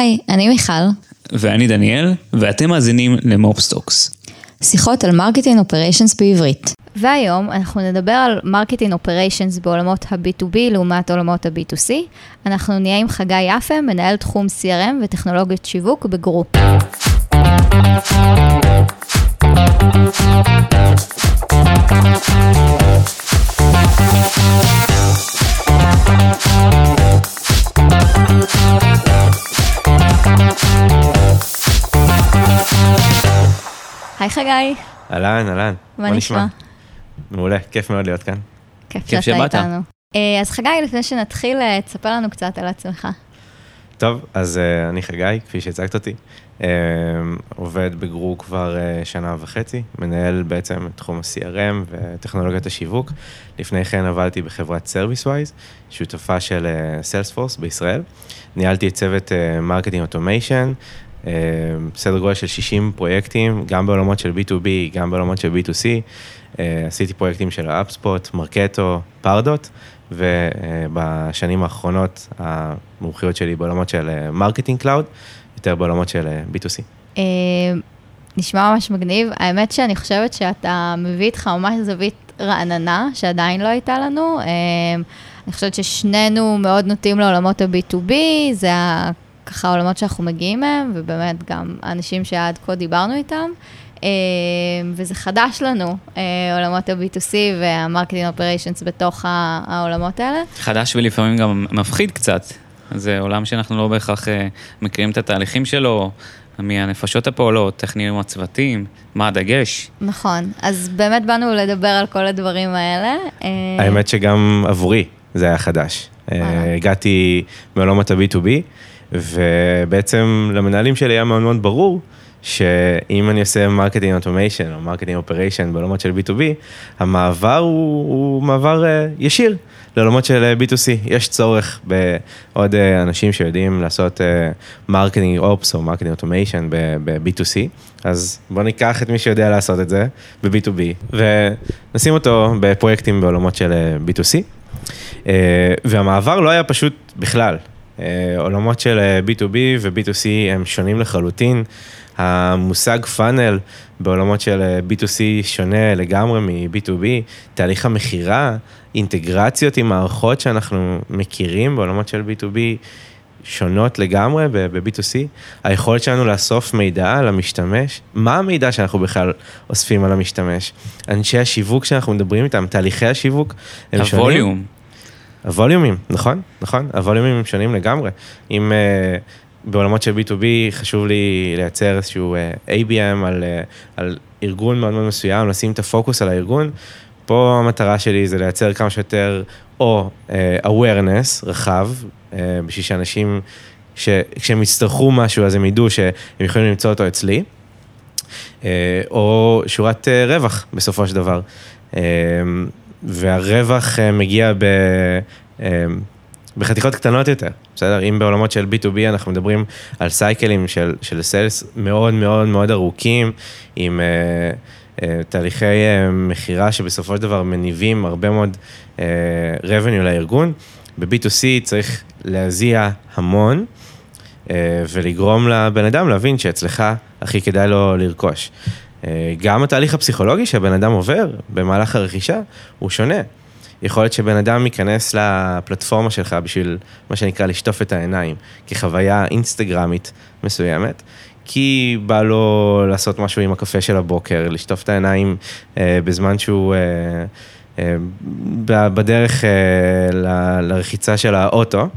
היי, אני מיכל. ואני דניאל, ואתם מאזינים ל MopsTalks. שיחות על marketing operations בעברית. והיום אנחנו נדבר על marketing operations בעולמות ה-B2B לעומת עולמות ה-B2C. אנחנו נהיה עם חגי יפה, מנהל תחום CRM וטכנולוגיות שיווק בגרופ. היי חגי. אהלן, אהלן. מה נשמע? מעולה, כיף מאוד להיות כאן. כיף כיף שאתה. איתנו. אה, אז חגי, לפני שנתחיל, אה, תספר לנו קצת על עצמך. טוב, אז uh, אני חגי, כפי שהצגת אותי. Uh, עובד בגרו כבר uh, שנה וחצי, מנהל בעצם את תחום ה-CRM וטכנולוגיית השיווק. לפני כן עבדתי בחברת ServiceWise, שותפה של Salesforce בישראל. ניהלתי את צוות marketing automation, סדר גודל של 60 פרויקטים, גם בעולמות של B2B, גם בעולמות של B2C. אה, עשיתי פרויקטים של HubSpot, Marketo, Pardot. ובשנים האחרונות המומחיות שלי בעולמות של Marketing Cloud, יותר בעולמות של B2C. אה, נשמע ממש מגניב. האמת שאני חושבת שאתה מביא איתך ממש זווית רעננה, שעדיין לא הייתה לנו. אה, אני חושבת ששנינו מאוד נוטים לעולמות ה-B2B, זה ה- ככה העולמות שאנחנו מגיעים מהם, ובאמת גם האנשים שעד כה דיברנו איתם. אה, וזה חדש לנו, אה, עולמות ה-B2C וה-Marketing Operations בתוך העולמות האלה. חדש ולפעמים גם מפחיד קצת. זה עולם שאנחנו לא בהכרח אה, מכירים את התהליכים שלו, מי הנפשות הפועלות, איך נראים הצוותים, מה הדגש. נכון, אז באמת באנו לדבר על כל הדברים האלה. האמת שגם עבורי זה היה חדש. הגעתי מעולמות ה-B2B, ובעצם למנהלים שלי היה מאוד מאוד ברור. שאם אני עושה marketing automation או marketing operation בעולמות של B2B, המעבר הוא, הוא מעבר אה, ישיר לעולמות של אה, B2C. יש צורך בעוד אה, אנשים שיודעים לעשות marketing ops או marketing automation ב-B2C, אז בואו ניקח את מי שיודע לעשות את זה ב-B2B ונשים אותו בפרויקטים בעולמות של uh, B2C. Uh, והמעבר לא היה פשוט בכלל. Uh, עולמות של uh, B2B ו-B2C הם שונים לחלוטין. המושג פאנל בעולמות של אה, B2C שונה לגמרי מ-B2B, תהליך המכירה, אינטגרציות עם מערכות שאנחנו מכירים בעולמות של B2B שונות לגמרי ב-B2C, היכולת שלנו לאסוף מידע על המשתמש, מה המידע שאנחנו בכלל אוספים על המשתמש, אנשי השיווק שאנחנו מדברים איתם, תהליכי השיווק הם שונים. הווליום. הווליומים, נכון, נכון, הווליומים הם שונים לגמרי. אם uh, בעולמות של B2B חשוב לי לייצר איזשהו uh, ABM על, uh, על ארגון מאוד מאוד מסוים, לשים את הפוקוס על הארגון, פה המטרה שלי זה לייצר כמה שיותר או uh, awareness רחב, uh, בשביל שאנשים, כשהם יצטרכו משהו אז הם ידעו שהם יכולים למצוא אותו אצלי, uh, או שורת uh, רווח בסופו של דבר. Uh, והרווח uh, מגיע ב... uh, בחתיכות קטנות יותר, בסדר? אם בעולמות של B2B אנחנו מדברים על סייקלים של, של סיילס מאוד מאוד מאוד ארוכים, עם uh, uh, תהליכי uh, מכירה שבסופו של דבר מניבים הרבה מאוד uh, revenue לארגון, ב-B2C צריך להזיע המון uh, ולגרום לבן אדם להבין שאצלך הכי כדאי לו לרכוש. Uh, גם התהליך הפסיכולוגי שהבן אדם עובר במהלך הרכישה הוא שונה. יכול להיות שבן אדם ייכנס לפלטפורמה שלך בשביל מה שנקרא לשטוף את העיניים, כחוויה אינסטגרמית מסוימת, כי בא לו לעשות משהו עם הקפה של הבוקר, לשטוף את העיניים אה, בזמן שהוא אה, אה, בדרך אה, לרחיצה של האוטו.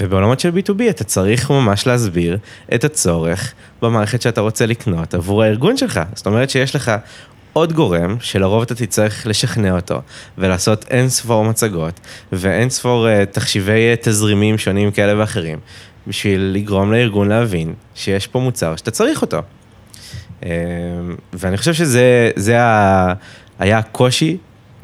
ובעולמות של B2B אתה צריך ממש להסביר את הצורך במערכת שאתה רוצה לקנות עבור הארגון שלך. זאת אומרת שיש לך עוד גורם שלרוב אתה תצטרך לשכנע אותו ולעשות אין ספור מצגות ואין ספור uh, תחשיבי uh, תזרימים שונים כאלה ואחרים בשביל לגרום לארגון להבין שיש פה מוצר שאתה צריך אותו. אה, ואני חושב שזה זה ה, היה הקושי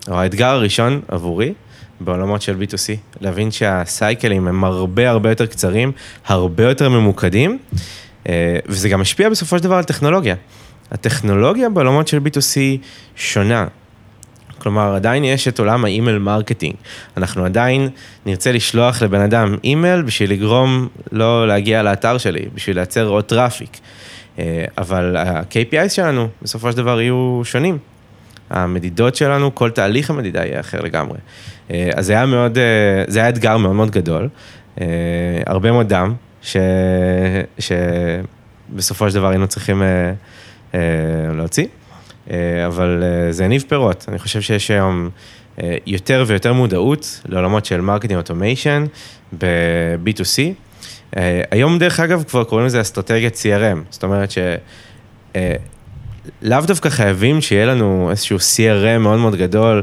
או האתגר הראשון עבורי בעולמות של B2C, להבין שה cycleים הם הרבה הרבה יותר קצרים, הרבה יותר ממוקדים, אה, וזה גם משפיע בסופו של דבר על טכנולוגיה. הטכנולוגיה בעולמות של B2C שונה. כלומר, עדיין יש את עולם ה email marketing. אנחנו עדיין נרצה לשלוח לבן אדם אימייל בשביל לגרום לו להגיע לאתר שלי, בשביל לייצר עוד traffic. אה, אבל ה-KPI שלנו בסופו של דבר יהיו שונים. המדידות שלנו, כל תהליך המדידה יהיה אחר לגמרי. אה, אז זה היה מאוד, אה, זה היה אתגר מאוד מאוד גדול. הרבה מאוד דם, ש... שבסופו של דבר היינו צריכים להוציא, אבל זה הניב פירות. אני חושב שיש היום יותר ויותר מודעות לעולמות של marketing automation ב-B2C. אה, היום דרך אגב כבר קוראים לזה אסטרטגיית CRM, זאת אומרת שלאו אה, דווקא חייבים שיהיה לנו איזשהו CRM מאוד מאוד גדול,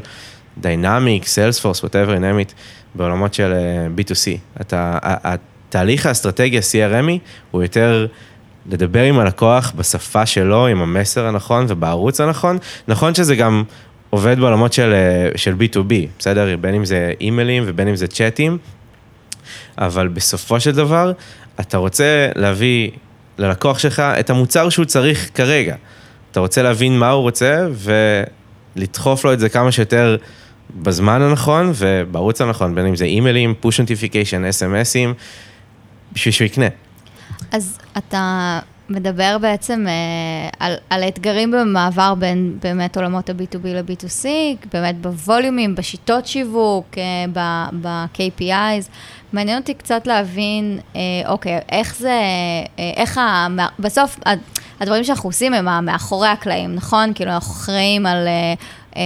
דיינמיק, סיילספורס, whatever, name בעולמות של אה, B2C. אתה, התהליך האסטרטגי ה-CRMי הוא יותר לדבר עם הלקוח בשפה שלו, עם המסר הנכון ובערוץ הנכון. נכון שזה גם עובד בעולמות של, של B2B, בסדר? בין אם זה אימיילים ובין אם זה צ'אטים. אבל בסופו של דבר, אתה רוצה להביא ללקוח שלך את המוצר שהוא צריך כרגע. אתה רוצה להבין מה הוא רוצה ולדחוף לו את זה כמה שיותר בזמן הנכון ובערוץ הנכון, בין אם זה אימיילים, פוש נוטיפיקיישן, אס.אם.אסים, בשביל שהוא יקנה. אז אתה מדבר בעצם אה, על, על האתגרים במעבר בין באמת עולמות ה-B2B ל-B2C, באמת בווליומים, בשיטות שיווק, אה, ב-KPIs. מעניין אותי קצת להבין, אה, אוקיי, איך זה, אה, איך ה... בסוף, הדברים שאנחנו עושים הם מאחורי הקלעים, נכון? כאילו, אנחנו אחראים על... אה,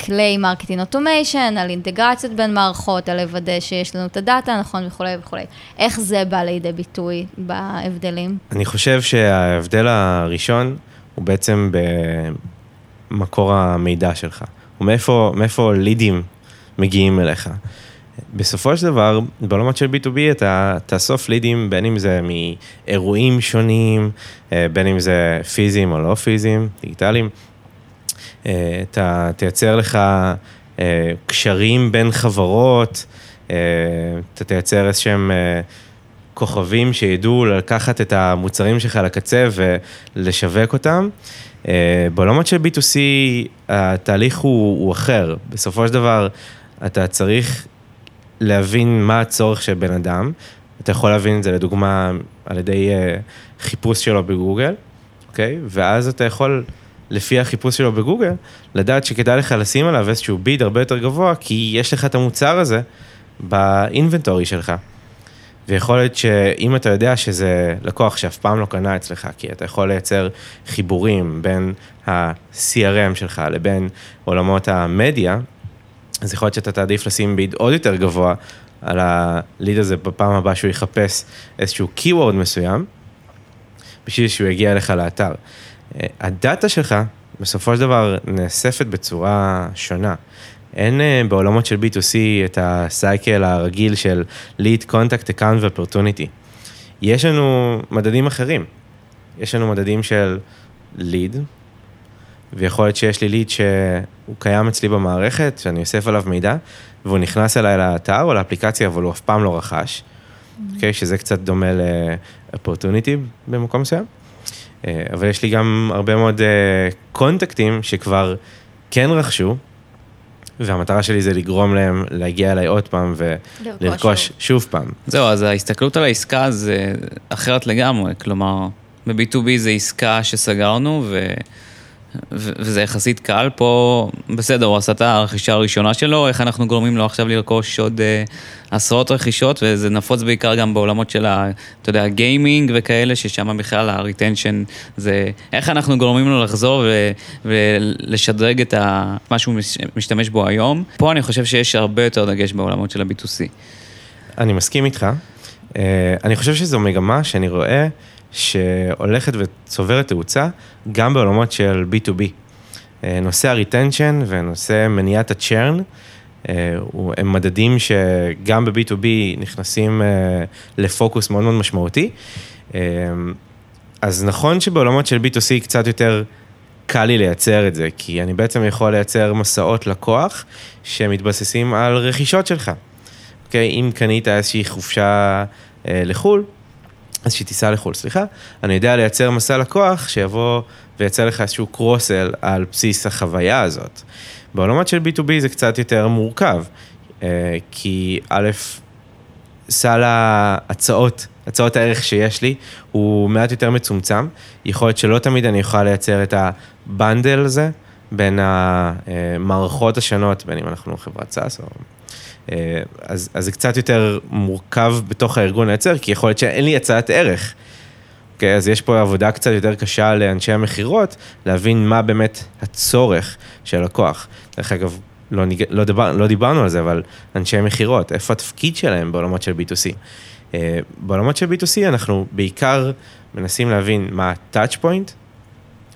כלי marketing automation, על אינטגרציות בין מערכות, על לוודא שיש לנו את ה data, נכון, וכולי וכולי. איך זה בא לידי ביטוי בהבדלים? אני חושב שההבדל הראשון הוא בעצם במקור המידע שלך. ומאיפה מאיפה לידים מגיעים אליך. בסופו של דבר, בעולמות של B2B אתה תאסוף לידים, בין אם זה מאירועים שונים, אה, בין אם זה פיזיים או לא פיזיים, דיגיטליים. אה, אתה תייצר לך אה, קשרים בין חברות, אתה תייצר איזשהם כוכבים שידעו לקחת את המוצרים שלך לקצה ולשווק אותם. בעולמות של B2C התהליך הוא, הוא אחר. בסופו של דבר אתה צריך להבין מה הצורך של בן אדם. אתה יכול להבין את זה לדוגמה על ידי uh, חיפוש שלו בגוגל, אוקיי? ואז אתה יכול, לפי החיפוש שלו בגוגל, לדעת שכדאי לך לשים עליו איזשהו ביד הרבה יותר גבוה, כי יש לך את המוצר הזה באינבנטורי שלך. ויכול להיות שאם אתה יודע שזה לקוח שאף פעם לא קנה אצלך, כי אתה יכול לייצר חיבורים בין ה-CRM שלך לבין עולמות המדיה, אז יכול להיות שאתה תעדיף לשים ביד עוד יותר גבוה על הליד הזה בפעם הבאה שהוא יחפש איזשהו keyword מסוים, בשביל שהוא יגיע אליך לאתר. אה, הדאטה שלך בסופו של דבר נאספת בצורה שונה. אין אה, בעולמות של B2C את הסייקל הרגיל של lead, contact, account ו-opportunity. יש לנו מדדים אחרים. יש לנו מדדים של lead, ויכול להיות שיש לי ליד שהוא קיים אצלי במערכת, שאני אוסף עליו מידע, והוא נכנס אליי לאתר או לאפליקציה, אבל הוא אף פעם לא רכש, mm-hmm. אוקיי? Mm-hmm. Okay, שזה קצת דומה ל-opportunity במקום מסוים. אה, אבל יש לי גם הרבה מאוד contactים אה, שכבר כן רכשו, והמטרה שלי זה לגרום להם להגיע אליי עוד פעם ולרכוש שוב. שוב פעם. זהו, אז ההסתכלות על העסקה זה אחרת לגמרי, כלומר, ב-B2B זה עסקה שסגרנו, ו... וזה יחסית קל, פה בסדר, הוא עשה את הרכישה הראשונה שלו, איך אנחנו גורמים לו עכשיו לרכוש עוד אה, עשרות רכישות, וזה נפוץ בעיקר גם בעולמות של ה... אתה יודע, gaming וכאלה, ששם בכלל ה retention זה איך אנחנו גורמים לו לחזור ו, ולשדרג את מה שהוא משתמש בו היום. פה אני חושב שיש הרבה יותר דגש בעולמות של ה-B2C. אני מסכים איתך. אה, אני חושב שזו מגמה שאני רואה שהולכת וצוברת תאוצה גם בעולמות של B2B. אה, נושא הריטנשן ונושא מניעת הצ'רן, אה, הם מדדים שגם ב-B2B נכנסים אה, לפוקוס מאוד מאוד משמעותי. אז נכון שבעולמות של B2C קצת יותר קל לי לייצר את זה, כי אני בעצם יכול לייצר מסעות לקוח שמתבססים על רכישות שלך. אוקיי, אם קנית איזושהי חופשה לחו"ל, איזושהי טיסה לחו"ל, סליחה, אני יודע לייצר מסע לקוח שיבוא וייצר לך איזשהו קרוסל על בסיס החוויה הזאת. בעולמות של B2B זה קצת יותר מורכב, אה, כי א', סל ההצעות, הצעות הערך שיש לי, הוא מעט יותר מצומצם. יכול להיות שלא תמיד אני אוכל לייצר את ה bundle הזה בין המערכות השונות, בין אם אנחנו חברת SaaS או... אה, אז, אז זה קצת יותר מורכב בתוך הארגון לייצר, כי יכול להיות שאין לי הצעת ערך. אוקיי, אז יש פה עבודה קצת יותר קשה לאנשי המכירות, להבין מה באמת הצורך של לקוח. דרך אגב, לא, ניג... לא, דבר... לא דיברנו על זה, אבל אנשי מכירות, איפה התפקיד שלהם בעולמות של B2C? Uh, בעולמות של B2C אנחנו בעיקר מנסים להבין מה ה-touch point,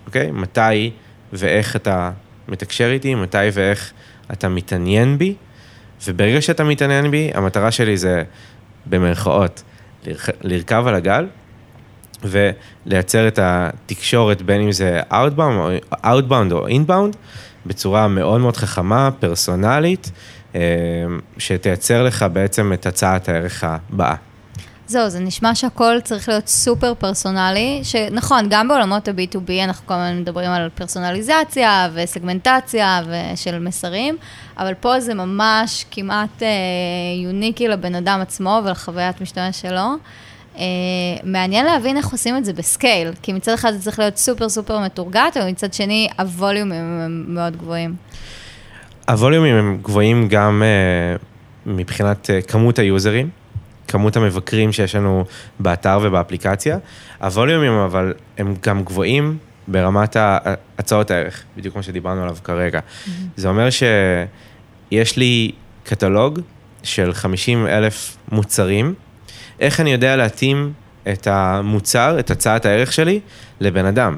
אוקיי? מתי ואיך אתה מתקשר איתי, מתי ואיך אתה מתעניין בי, וברגע שאתה מתעניין בי, המטרה שלי זה, במרכאות, לרכב על הגל ולייצר את התקשורת, בין אם זה Outbound או, inbound, בצורה מאוד מאוד חכמה, פרסונלית, אה, שתייצר לך בעצם את הצעת הערך הבאה. זהו, זה נשמע שהכל צריך להיות סופר פרסונלי, שנכון, גם בעולמות ה-B2B אנחנו כל הזמן מדברים על פרסונליזציה וסגמנטציה ושל מסרים, אבל פה זה ממש כמעט אה, יוניקי לבן אדם עצמו ולחוויית משתמש שלו. Uh, מעניין להבין איך עושים את זה בסקייל, כי מצד אחד זה צריך להיות סופר סופר מתורגת, אבל מצד שני הווליומים הם מאוד גבוהים. הווליומים הם גבוהים גם uh, מבחינת uh, כמות היוזרים, כמות המבקרים שיש לנו באתר ובאפליקציה. הווליומים אבל הם גם גבוהים ברמת הצעות הערך, בדיוק כמו שדיברנו עליו כרגע. Mm-hmm. זה אומר שיש לי קטלוג של 50 אלף מוצרים, איך אני יודע להתאים את המוצר, את הצעת הערך שלי, לבן אדם.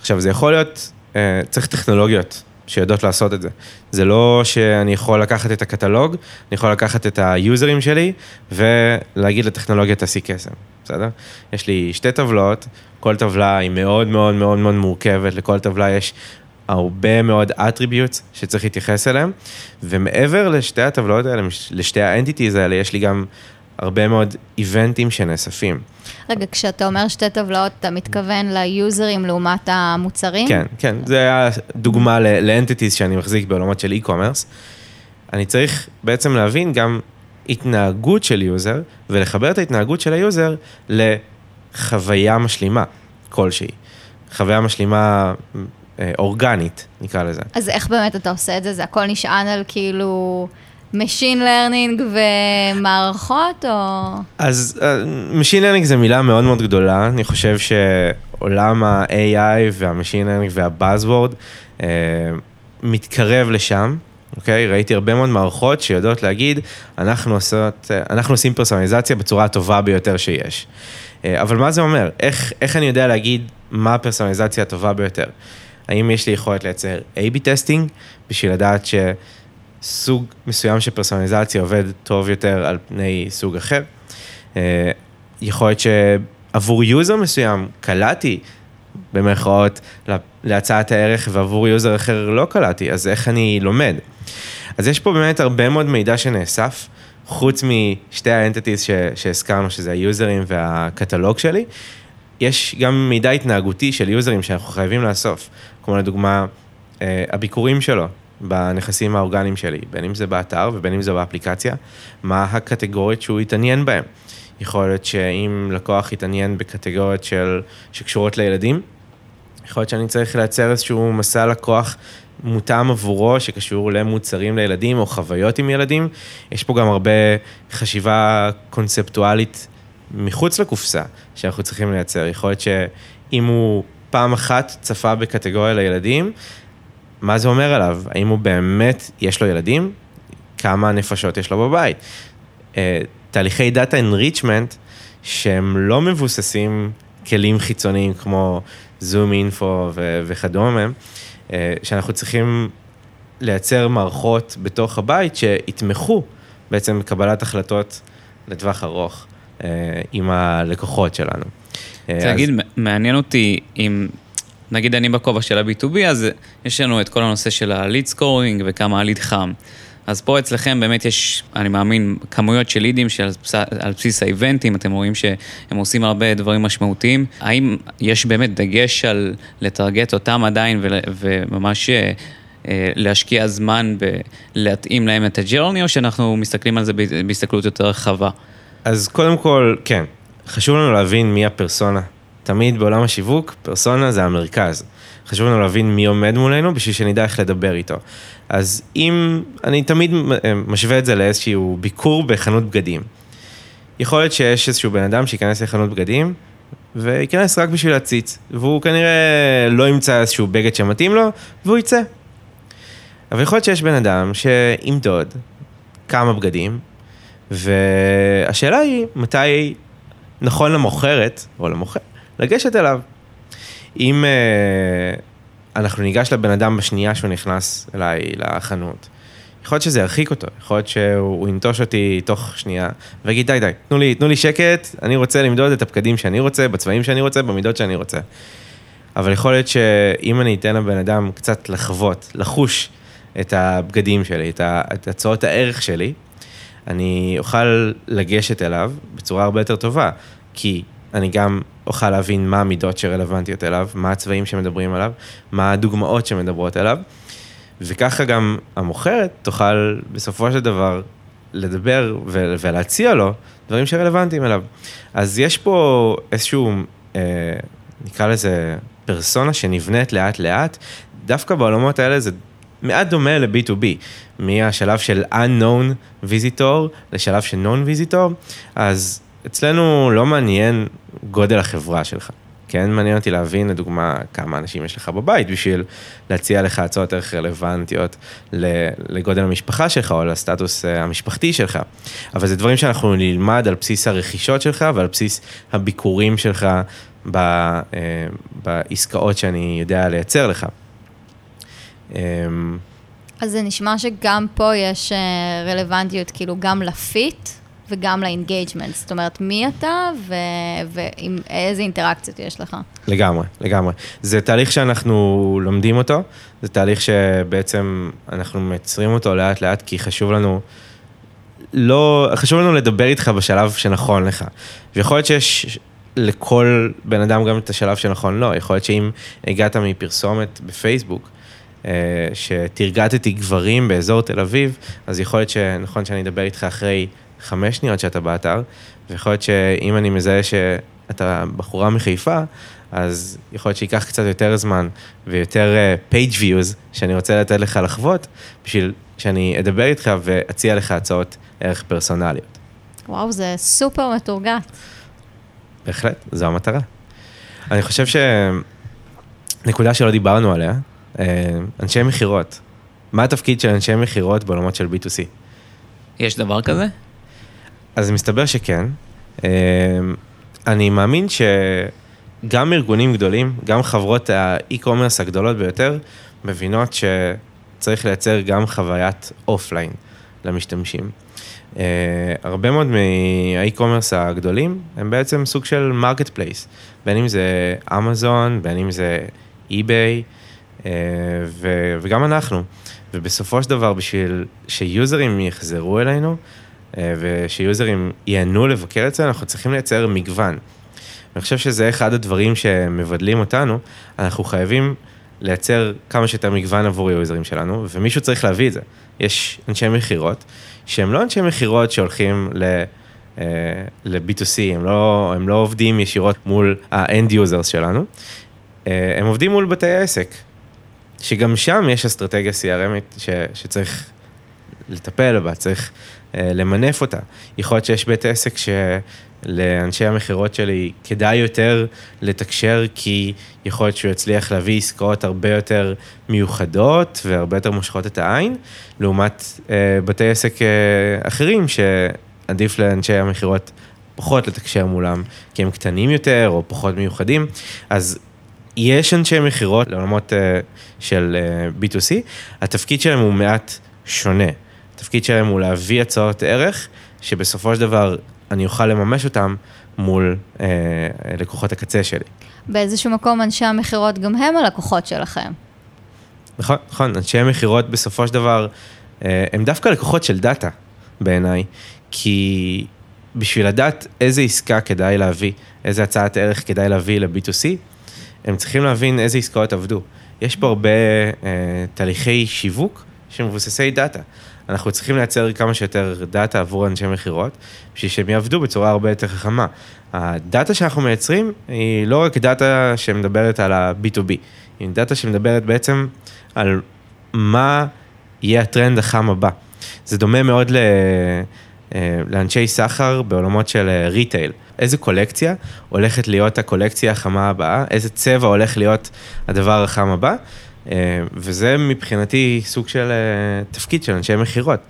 עכשיו, זה יכול להיות, אה, צריך טכנולוגיות שיודעות לעשות את זה. זה לא שאני יכול לקחת את הקטלוג, אני יכול לקחת את היוזרים שלי ולהגיד לטכנולוגיה תעשי קסם, בסדר? יש לי שתי טבלות, כל טבלה היא מאוד מאוד מאוד מאוד מורכבת, לכל טבלה יש הרבה מאוד attributes שצריך להתייחס אליהם, ומעבר לשתי הטבלות האלה, לשתי האנטיטיז האלה, יש לי גם הרבה מאוד איבנטים שנאספים. רגע, כשאתה אומר שתי טבלאות, אתה מתכוון ל users לעומת המוצרים? כן, כן, זה היה דוגמה ל entities שאני מחזיק בעולמות של e-commerce. אני צריך בעצם להבין גם התנהגות של user, ולחבר את ההתנהגות של ה user לחוויה משלימה כלשהי. חוויה משלימה אה, אורגנית, נקרא לזה. אז איך באמת אתה עושה את זה? זה הכל נשען על כאילו... Machine Learning ומערכות, או... אז uh, Machine Learning זה מילה מאוד מאוד גדולה, אני חושב שעולם ה-AI וה-Machine Learning וה-Buzzword uh, מתקרב לשם. אוקיי? Okay, ראיתי הרבה מאוד מערכות שיודעות להגיד, אנחנו, עושות, אנחנו עושים פרסונליזציה בצורה הטובה ביותר שיש. אה, אבל מה זה אומר? איך, איך אני יודע להגיד מה הפרסונליזציה הטובה ביותר? האם יש לי יכולת לייצר A-B טסטינג בשביל לדעת ש... סוג מסוים של פרסונליזציה עובד טוב יותר על פני סוג אחר. אה, יכול להיות שעבור user מסוים קלעתי, במרכאות, להצעת הערך, ועבור user אחר לא קלעתי, אז איך אני לומד? אז יש פה באמת הרבה מאוד מידע שנאסף, חוץ משתי ה entities שהזכרנו, שזה ה users והקטלוג שלי, יש גם מידע התנהגותי של users שאנחנו חייבים לאסוף, כמו לדוגמה, אה, הביקורים שלו, בנכסים האורגניים שלי, בין אם זה באתר ובין אם זה באפליקציה, מה הקטגוריות שהוא יתעניין בהן. יכול להיות שאם לקוח יתעניין בקטגוריות של, שקשורות לילדים, יכול להיות שאני צריך לייצר איזשהו מסע לקוח מותאם עבורו, שקשור למוצרים לילדים או חוויות עם ילדים. יש פה גם הרבה חשיבה קונספטואלית מחוץ לקופסה שאנחנו צריכים לייצר. יכול להיות שאם הוא פעם אחת צפה בקטגוריה לילדים, מה זה אומר עליו? האם הוא באמת, יש לו ילדים? כמה נפשות יש לו בבית? אה, תהליכי דאטה enrichment שהם לא מבוססים כלים חיצוניים כמו זום אינפו וכדומה, אה, שאנחנו צריכים לייצר מערכות בתוך הבית שיתמכו בעצם בקבלת החלטות לטווח ארוך אה, עם הלקוחות שלנו. רוצה להגיד, מעניין אותי אם נגיד אני בכובע של ה-B2B, אז יש לנו את כל הנושא של ה-lead scoring וכמה ה-lead חם. אז פה אצלכם באמת יש, אני מאמין, כמויות של לידים שעל בסיס האיבנטים, אתם רואים שהם עושים הרבה דברים משמעותיים. האם יש באמת דגש על לטרגט אותם עדיין וממש אה, להשקיע זמן בלהתאים להם את הג'רני, או שאנחנו מסתכלים על זה בהסתכלות יותר רחבה? אז קודם כל, כן, חשוב לנו להבין מי הפרסונה. תמיד בעולם השיווק, פרסונה זה המרכז. חשוב לנו להבין מי עומד מולנו בשביל שנדע איך לדבר איתו. אז אם, אני תמיד משווה את זה לאיזשהו ביקור בחנות בגדים. יכול להיות שיש איזשהו בן אדם שייכנס לחנות בגדים, וייכנס רק בשביל להציץ, והוא כנראה לא ימצא איזשהו בגד שמתאים לו, והוא יצא. אבל יכול להיות שיש בן אדם שימדוד כמה בגדים, והשאלה היא מתי נכון למוכרת, או למוכר, לגשת אליו. אם uh, אנחנו ניגש לבן אדם בשנייה שהוא נכנס אליי לחנות, יכול להיות שזה ירחיק אותו, יכול להיות שהוא ינטוש אותי תוך שנייה, ויגיד די די, תנו לי, תנו לי שקט, אני רוצה למדוד את הבגדים שאני רוצה, בצבעים שאני רוצה, במידות שאני רוצה. אבל יכול להיות שאם אני אתן לבן אדם קצת לחוות, לחוש את הבגדים שלי, את הצעות הערך שלי, אני אוכל לגשת אליו בצורה הרבה יותר טובה, כי אני גם אוכל להבין מה המידות שרלוונטיות אליו, מה הצבעים שמדברים עליו, מה הדוגמאות שמדברות אליו, וככה גם המוכרת תוכל בסופו של דבר לדבר ו- ולהציע לו דברים שרלוונטיים אליו. אז יש פה איזשהו, אה, נקרא לזה פרסונה שנבנית לאט לאט, דווקא בעולמות האלה זה מעט דומה ל-B2B, מהשלב של unknown visitor לשלב של known visitor, אז אצלנו לא מעניין גודל החברה שלך. כן מעניין אותי להבין, לדוגמה, כמה אנשים יש לך בבית בשביל להציע לך הצעות ערך רלוונטיות לגודל המשפחה שלך או לסטטוס אה, המשפחתי שלך. אבל זה דברים שאנחנו נלמד על בסיס הרכישות שלך ועל בסיס הביקורים שלך ב, אה, בעסקאות שאני יודע לייצר לך. אמ, אז זה נשמע שגם פה יש אה, רלוונטיות, כאילו, גם ל fit וגם ל engagement. זאת אומרת, מי אתה ועם איזה אינטראקציות יש לך. לגמרי, לגמרי. זה תהליך שאנחנו לומדים אותו, זה תהליך שבעצם אנחנו מייצרים אותו לאט לאט, כי חשוב לנו... לא, חשוב לנו לדבר איתך בשלב שנכון לך. ויכול להיות שיש לכל בן אדם גם את השלב שנכון לו, לא. יכול להיות שאם הגעת מפרסומת בפייסבוק, שתרגטתי גברים באזור תל אביב, אז יכול להיות שנכון שאני אדבר איתך אחרי חמש שניות שאתה באתר, ויכול להיות שאם אני מזהה שאתה בחורה מחיפה, אז יכול להיות שייקח קצת יותר זמן ויותר uh, page views שאני רוצה לתת לך לחוות, בשביל שאני אדבר איתך ואציע לך הצעות ערך פרסונליות. וואו, זה סופר מתורגת. בהחלט, זו המטרה. אני חושב שנקודה שלא דיברנו עליה, אה, אנשי מכירות. מה התפקיד של אנשי מכירות בעולמות של B2C? יש דבר כזה? אז מסתבר שכן. אה, אני מאמין שגם ארגונים גדולים, גם חברות האי-קומרס הגדולות ביותר, מבינות שצריך לייצר גם חוויית offline למשתמשים. Uh, הרבה מאוד מה e-commerce הגדולים הם בעצם סוג של marketplace, בין אם זה אמזון, בין אם זה eBay, uh, וגם אנחנו. ובסופו של דבר, בשביל ש users יחזרו אלינו, אה, וש users ייהנו לבקר אצלנו, אנחנו צריכים לייצר מגוון. אני חושב שזה אחד הדברים שמבדלים אותנו, אנחנו חייבים לייצר כמה שיותר מגוון עבור היוזרים שלנו, ומישהו צריך להביא את זה. יש אנשי מכירות, שהם לא אנשי מכירות שהולכים ל... אה, ל-B2C, הם לא, הם לא עובדים ישירות מול ה-end users שלנו, אה, הם עובדים מול בתי העסק, שגם שם יש אסטרטגיה CRMית ש, שצריך לטפל בה, צריך אה, למנף אותה. יכול להיות שיש בית עסק שלאנשי המכירות שלי כדאי יותר לתקשר, כי יכול להיות שהוא יצליח להביא עסקאות הרבה יותר מיוחדות והרבה יותר מושכות את העין, לעומת אה, בתי עסק אה, אחרים שעדיף לאנשי המכירות פחות לתקשר מולם, כי הם קטנים יותר או פחות מיוחדים. אז יש אנשי מכירות לעולמות של B2C, התפקיד שלהם הוא מעט שונה. התפקיד שלהם הוא להביא הצעות ערך, שבסופו של דבר אני אוכל לממש אותם מול אה, לקוחות הקצה שלי. באיזשהו מקום אנשי המכירות גם הם הלקוחות שלכם. נכון, נכון, אנשי המכירות בסופו של דבר אה, הם דווקא לקוחות של דאטה בעיניי, כי בשביל לדעת איזה עסקה כדאי להביא, איזה הצעת ערך כדאי להביא ל-B2C, הם צריכים להבין איזה עסקאות עבדו. יש פה הרבה אה, תהליכי שיווק שמבוססי דאטה. אנחנו צריכים לייצר כמה שיותר data עבור אנשי מכירות, בשביל שהם יעבדו בצורה הרבה יותר חכמה. ה data שאנחנו מייצרים היא לא רק data שמדברת על ה-B2B, היא data שמדברת בעצם על מה יהיה הטרנד החם הבא. זה דומה מאוד ל... אה, לאנשי סחר בעולמות של retail. איזה קולקציה הולכת להיות הקולקציה החמה הבאה, איזה צבע הולך להיות הדבר החם הבא, אה, וזה מבחינתי סוג של אה, תפקיד של אנשי מכירות,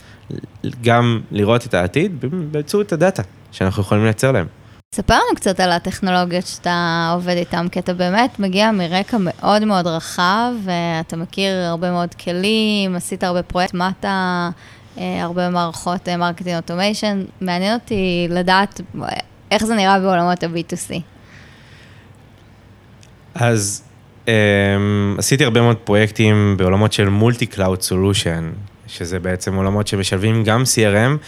גם לראות את העתיד באמצעות ה data שאנחנו יכולים לייצר להם. ספר לנו קצת על הטכנולוגיות שאתה עובד איתן, כי אתה באמת מגיע מרקע מאוד מאוד רחב, ואתה מכיר הרבה מאוד כלים, עשית הרבה פרויקט, אתה, אה, הרבה מערכות marketing automation, מעניין אותי לדעת איך זה נראה בעולמות ה-B2C. אז um, עשיתי הרבה מאוד פרויקטים בעולמות של multi cloud solution, שזה בעצם עולמות שמשלבים גם CRM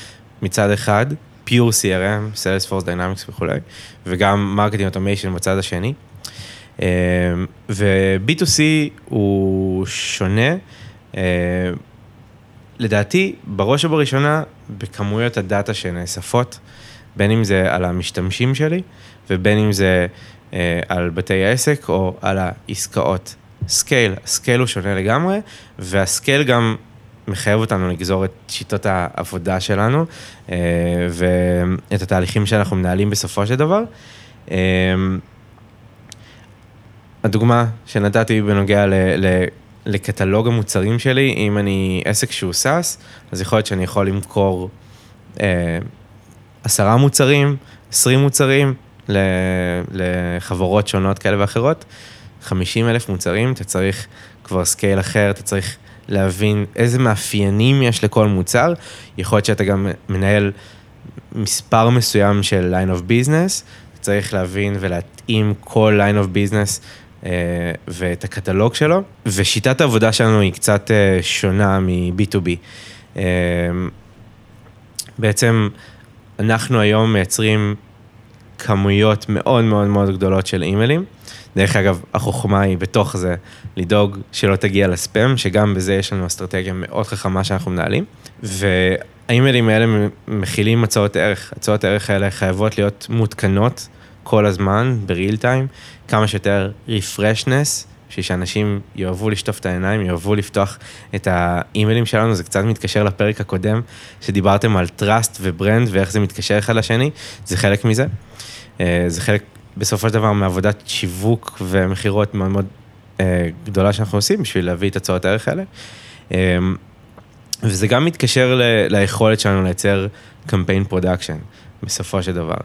מצד אחד, pure CRM, Salesforce, Dynamics וכולי, וגם marketing automation בצד השני. Um, ו-B2C הוא שונה, uh, לדעתי, בראש ובראשונה, בכמויות ה data שנאספות. בין אם זה על המשתמשים שלי, ובין אם זה אה, על בתי העסק או על העסקאות. scale, ה scale הוא שונה לגמרי, וה scale גם מחייב אותנו לגזור את שיטות העבודה שלנו, אה, ואת התהליכים שאנחנו מנהלים בסופו של דבר. אה, הדוגמה שנתתי בנוגע ל... ל לקטלוג המוצרים שלי, אם אני עסק שהוא SaaS, אז יכול להיות שאני יכול למכור אה, עשרה מוצרים, עשרים מוצרים לחברות שונות כאלה ואחרות, חמישים אלף מוצרים, אתה צריך כבר scale אחר, אתה צריך להבין איזה מאפיינים יש לכל מוצר, יכול להיות שאתה גם מנהל מספר מסוים של line of business, אתה צריך להבין ולהתאים כל line of business אה, ואת הקטלוג שלו, ושיטת העבודה שלנו היא קצת אה, שונה מ-B2B. אה, בעצם אנחנו היום מייצרים כמויות מאוד מאוד מאוד גדולות של אימיילים. דרך אגב, החוכמה היא בתוך זה לדאוג שלא תגיע לספאם, שגם בזה יש לנו אסטרטגיה מאוד חכמה שאנחנו מנהלים. והאימיילים האלה מכילים הצעות ערך. הצעות ערך האלה חייבות להיות מותקנות כל הזמן, בריל טיים, כמה שיותר רפרשנס, בשביל שאנשים יאהבו לשטוף את העיניים, יאהבו לפתוח את האימיילים שלנו, זה קצת מתקשר לפרק הקודם, שדיברתם על trust ו brand ואיך זה מתקשר אחד לשני, זה חלק מזה. אה, זה חלק בסופו של דבר מעבודת שיווק ומכירות מאוד מאוד אה, גדולה שאנחנו עושים בשביל להביא את הצעות הערך האלה. אה, וזה גם מתקשר ל- ליכולת שלנו לייצר campaign production, בסופו של דבר.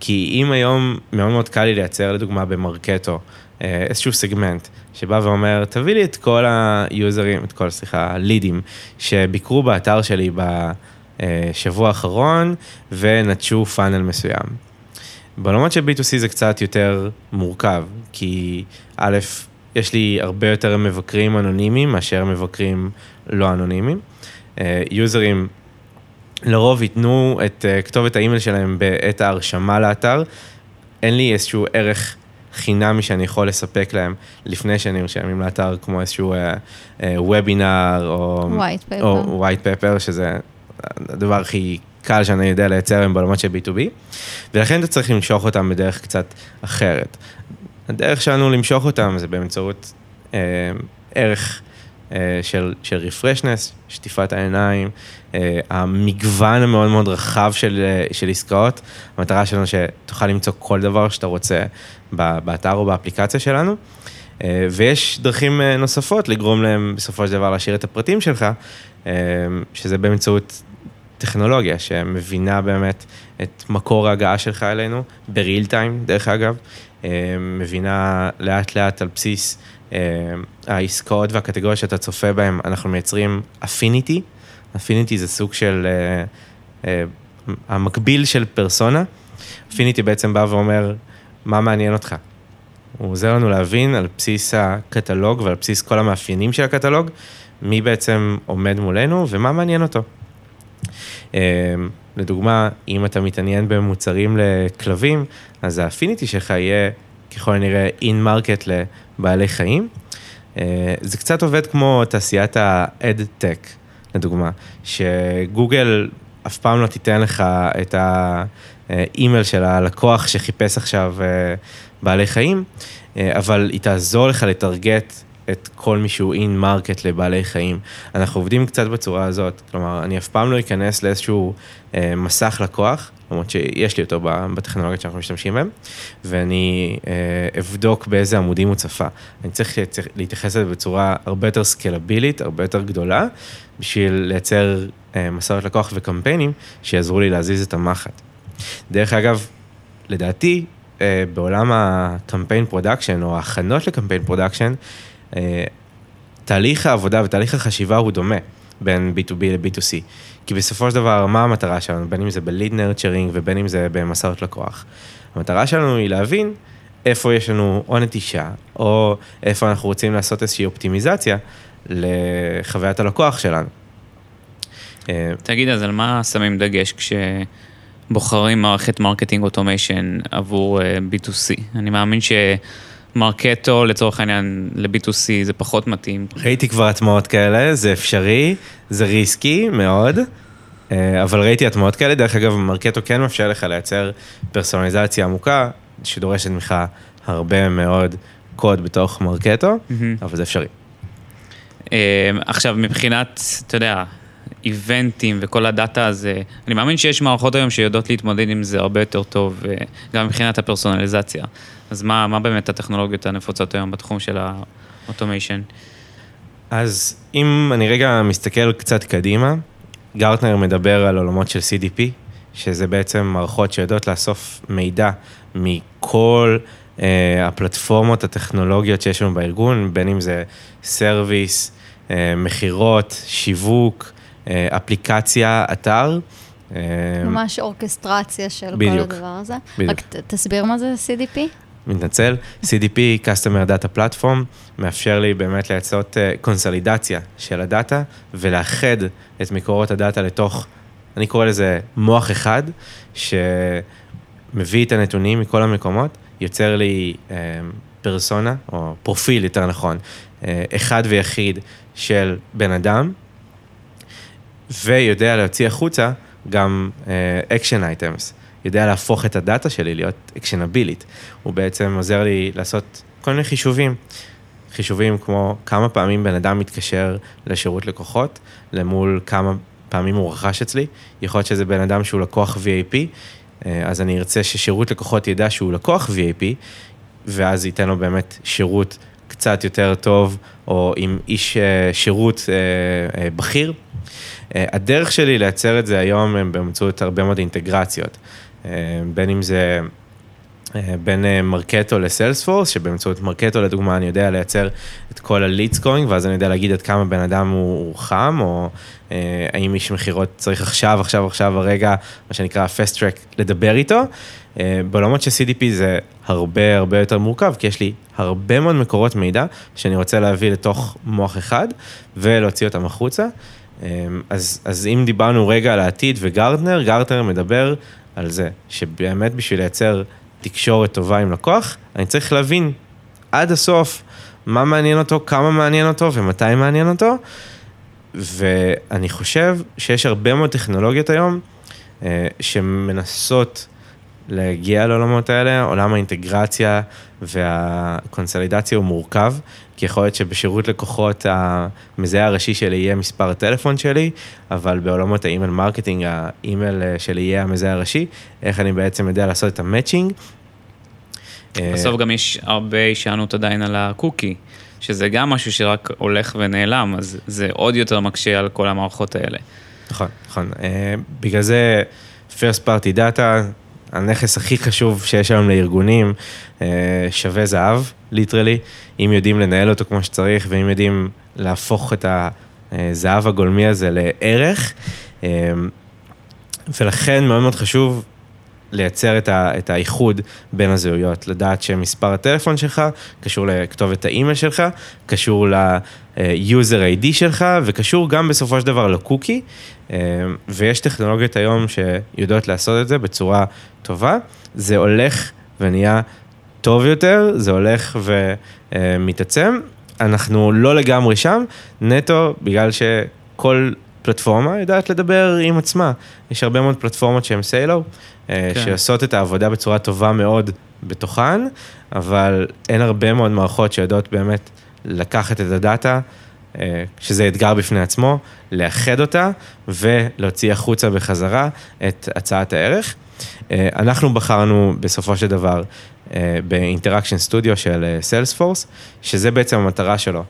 כי אם היום מאוד מאוד קל לי לייצר לדוגמה ב Marketo איזשהו סגמנט שבא ואומר, תביא לי את כל היוזרים, את כל, סליחה, הלידים, שביקרו באתר שלי בשבוע האחרון ונטשו פאנל מסוים. בעולמות של B2C זה קצת יותר מורכב, כי א', יש לי הרבה יותר מבקרים אנונימיים מאשר מבקרים לא אנונימיים. אה, יוזרים לרוב ייתנו את אה, כתובת האימייל שלהם בעת ההרשמה לאתר. אין לי איזשהו ערך חינמי שאני יכול לספק להם לפני שהם נרשמים לאתר, כמו איזשהו וובינר או white paper, שזה הדבר הכי קל שאני יודע לייצר היום בעולמות של B2B, ולכן אתה צריך למשוך אותם בדרך קצת אחרת. הדרך שלנו למשוך אותם זה באמצעות אה, ערך אה, של, של רפרשנס, שטיפת העיניים, אה, המגוון המאוד מאוד רחב של, אה, של עסקאות, המטרה שלנו שתוכל למצוא כל דבר שאתה רוצה באתר או באפליקציה שלנו. אה, ויש דרכים אה, נוספות לגרום להם בסופו של דבר להשאיר את הפרטים שלך, אה, שזה באמצעות טכנולוגיה שמבינה באמת את מקור ההגעה שלך אלינו, בריל טיים דרך אגב, אה, מבינה לאט לאט על בסיס אה, העסקאות והקטגוריות שאתה צופה בהן, אנחנו מייצרים אפיניטי, affinity זה סוג של, אה, המקביל של פרסונה, affinity בעצם בא ואומר, מה מעניין אותך? הוא עוזר לנו להבין על בסיס הקטלוג ועל בסיס כל המאפיינים של הקטלוג, מי בעצם עומד מולנו ומה מעניין אותו. לדוגמה, אם אתה מתעניין במוצרים לכלבים, אז ה affinity שלך יהיה ככל הנראה in-market לבעלי חיים. אה, זה קצת עובד כמו תעשיית ה-AdTech, לדוגמה, שגוגל אף פעם לא תיתן לך את האימייל של הלקוח שחיפש עכשיו אה, בעלי חיים, אה, אבל היא תעזור לך לטרגט את כל מי שהוא in-market לבעלי חיים. אנחנו עובדים קצת בצורה הזאת, כלומר, אני אף פעם לא אכנס לאיזשהו אה, מסך לקוח, למרות שיש לי אותו בטכנולוגיות שאנחנו משתמשים בהן, ואני אה, אבדוק באיזה עמודים הוא צפה. אני צריך להתייחס לזה בצורה הרבה יותר סקלבילית, הרבה יותר גדולה, בשביל לייצר אה, מסעות לקוח וקמפיינים שיעזרו לי להזיז את המחט. דרך אגב, לדעתי, אה, בעולם ה campaign production, או ההכנות ל campaign production, תהליך העבודה ותהליך החשיבה הוא דומה בין B2B ל-B2C. כי בסופו של דבר, מה המטרה שלנו? בין אם זה ב-lead nurturing ובין אם זה במסעות לקוח. המטרה שלנו היא להבין איפה יש לנו או נטישה, או איפה אנחנו רוצים לעשות איזושהי אופטימיזציה לחוויית הלקוח שלנו. אה, תגיד, אז על מה שמים דגש כשבוחרים מערכת marketing automation עבור אה, B2C? אני מאמין ש... Marketo לצורך העניין ל-B2C זה פחות מתאים. ראיתי כבר הטמעות כאלה, זה אפשרי, זה risky מאוד, אה, אבל ראיתי הטמעות כאלה, דרך אגב Marketo כן מאפשר לך לייצר פרסונליזציה עמוקה, שדורשת ממך הרבה מאוד קוד בתוך Marketo, mm-hmm. אבל זה אפשרי. אה, עכשיו מבחינת, אתה יודע, איבנטים וכל הדאטה הזה, אני מאמין שיש מערכות היום שיודעות להתמודד עם זה הרבה יותר טוב, אה, גם מבחינת הפרסונליזציה. אז מה, מה באמת הטכנולוגיות הנפוצות היום בתחום של ה automation? אז אם אני רגע מסתכל קצת קדימה, Gartner מדבר על עולמות של CDP, שזה בעצם מערכות שיודעות לאסוף מידע מכל אה, הפלטפורמות הטכנולוגיות שיש לנו בארגון, בין אם זה service, אה, מכירות, שיווק, אפליקציה, אתר. ממש אורכסטרציה של בדיוק, כל הדבר הזה. בדיוק. רק תסביר מה זה CDP. מתנצל, CDP, Customer Data Platform, מאפשר לי באמת לייצרות אה, קונסולידציה של הדאטה ולאחד את מקורות הדאטה לתוך, אני קורא לזה מוח אחד, שמביא את הנתונים מכל המקומות, יוצר לי אה, פרסונה, או פרופיל יותר נכון, אה, אחד ויחיד של בן אדם, ויודע להוציא החוצה גם Action items. יודע להפוך את הדאטה שלי להיות אקשנבילית. הוא בעצם עוזר לי לעשות כל מיני חישובים. חישובים כמו כמה פעמים בן אדם מתקשר לשירות לקוחות, למול כמה פעמים הוא רכש אצלי. יכול להיות שזה בן אדם שהוא לקוח VIP, אה, אז אני ארצה ששירות לקוחות ידע שהוא לקוח VIP, ואז ייתן לו באמת שירות קצת יותר טוב, או עם איש אה, שירות אה, בכיר. הדרך שלי לייצר את זה היום הם באמצעות הרבה מאוד אינטגרציות. אה, בין אם זה אה, בין אה, Marketo ל Salesforce, שבאמצעות Marketo לדוגמה אני יודע לייצר את כל ה-lead scoring, ואז אני יודע להגיד עד כמה בן אדם הוא חם, או האם איש מכירות צריך עכשיו, עכשיו, עכשיו, הרגע, מה שנקרא fast track, לדבר איתו. בעולמות של CDP זה הרבה הרבה יותר מורכב, כי יש לי הרבה מאוד מקורות מידע שאני רוצה להביא לתוך מוח אחד ולהוציא אותם החוצה. אז, אז אם דיברנו רגע על העתיד וגרטנר, גרטנר מדבר על זה, שבאמת בשביל לייצר תקשורת טובה עם לקוח, אני צריך להבין עד הסוף מה מעניין אותו, כמה מעניין אותו ומתי מעניין אותו. ואני חושב שיש הרבה מאוד טכנולוגיות היום אה, שמנסות להגיע לעולמות האלה, עולם האינטגרציה והקונסולידציה הוא מורכב, כי יכול להיות שבשירות לקוחות המזהה הראשי שלי יהיה מספר הטלפון שלי, אבל בעולמות ה email marketing, האימייל אה, שלי יהיה המזהה הראשי, איך אני בעצם יודע לעשות את ה matching. אה, בסוף גם יש הרבה הישענות עדיין על הקוקי, שזה גם משהו שרק הולך ונעלם, אז זה עוד יותר מקשה על כל המערכות האלה. נכון, נכון. אה, בגלל זה first party data, הנכס הכי חשוב שיש היום לארגונים, שווה זהב, ליטרלי, אם יודעים לנהל אותו כמו שצריך, ואם יודעים להפוך את הזהב הגולמי הזה לערך. ולכן מאוד מאוד חשוב לייצר את, ה, את האיחוד בין הזהויות, לדעת שמספר הטלפון שלך קשור לכתובת האימייל שלך, קשור ל-user ID שלך, וקשור גם בסופו של דבר לקוקי, ויש טכנולוגיות היום שיודעות לעשות את זה בצורה טובה. זה הולך ונהיה טוב יותר, זה הולך ומתעצם, אנחנו לא לגמרי שם, נטו בגלל שכל פלטפורמה יודעת לדבר עם עצמה. יש הרבה מאוד פלטפורמות שהן סיילו, כן. שעושות את העבודה בצורה טובה מאוד בתוכן, אבל אין הרבה מאוד מערכות שיודעות באמת לקחת את הדאטה, אה, שזה אתגר בפני עצמו, לאחד אותה ולהוציא החוצה בחזרה את הצעת הערך. אה, אנחנו בחרנו בסופו של דבר אה, ב Interaction Studio של Salesforce, שזה בעצם המטרה שלו,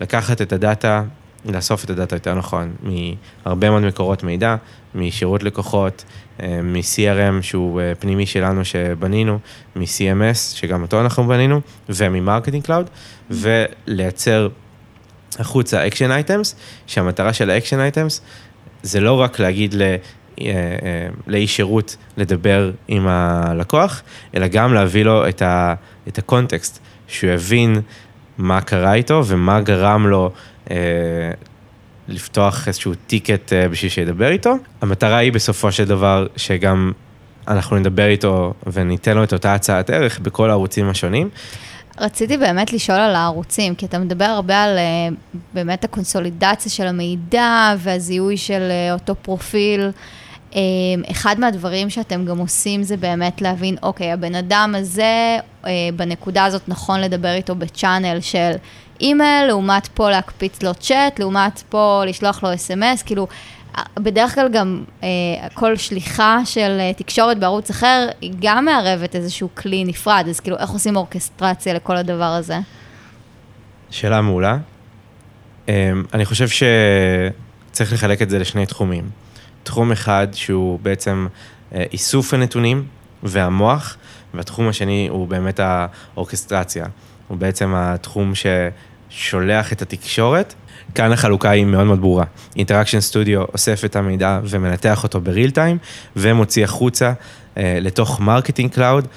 לקחת את הדאטה, לאסוף את הדאטה יותר נכון, מהרבה מאוד מקורות מידע, משירות לקוחות, מ-CRM שהוא פנימי שלנו שבנינו, מ-CMS שגם אותו אנחנו בנינו, וממ Marketing Cloud, ולייצר החוצה action items, שהמטרה של ה action items זה לא רק להגיד ל... אה, אה, לאיש שירות לדבר עם הלקוח, אלא גם להביא לו את, ה, את ה context, שהוא יבין מה קרה איתו ומה גרם לו אה, לפתוח איזשהו ticket אה, בשביל שידבר איתו. המטרה היא בסופו של דבר שגם אנחנו נדבר איתו וניתן לו את אותה הצעת ערך בכל הערוצים השונים. רציתי באמת לשאול על הערוצים, כי אתה מדבר הרבה על אה, באמת הקונסולידציה של המידע והזיהוי של אה, אותו פרופיל. אה, אחד מהדברים שאתם גם עושים זה באמת להבין, אוקיי, הבן אדם הזה, בנקודה הזאת נכון לדבר איתו בצ'אנל של אימייל, לעומת פה להקפיץ לו צ'אט, לעומת פה לשלוח לו אס.אם.אס, כאילו, בדרך כלל גם אה, כל שליחה של אה, תקשורת בערוץ אחר, היא גם מערבת איזשהו כלי נפרד, אז כאילו, איך עושים אורקסטרציה לכל הדבר הזה? שאלה מעולה. אה, אני חושב שצריך לחלק את זה לשני תחומים. תחום אחד שהוא בעצם אה, איסוף הנתונים והמוח, והתחום השני הוא באמת האורקסטרציה. הוא בעצם התחום ששולח את התקשורת כאן החלוקה היא מאוד מאוד ברורה. Interaction Studio אוסף את המידע ומנתח אותו ב real time, ומוציא החוצה אה, לתוך Marketing Cloud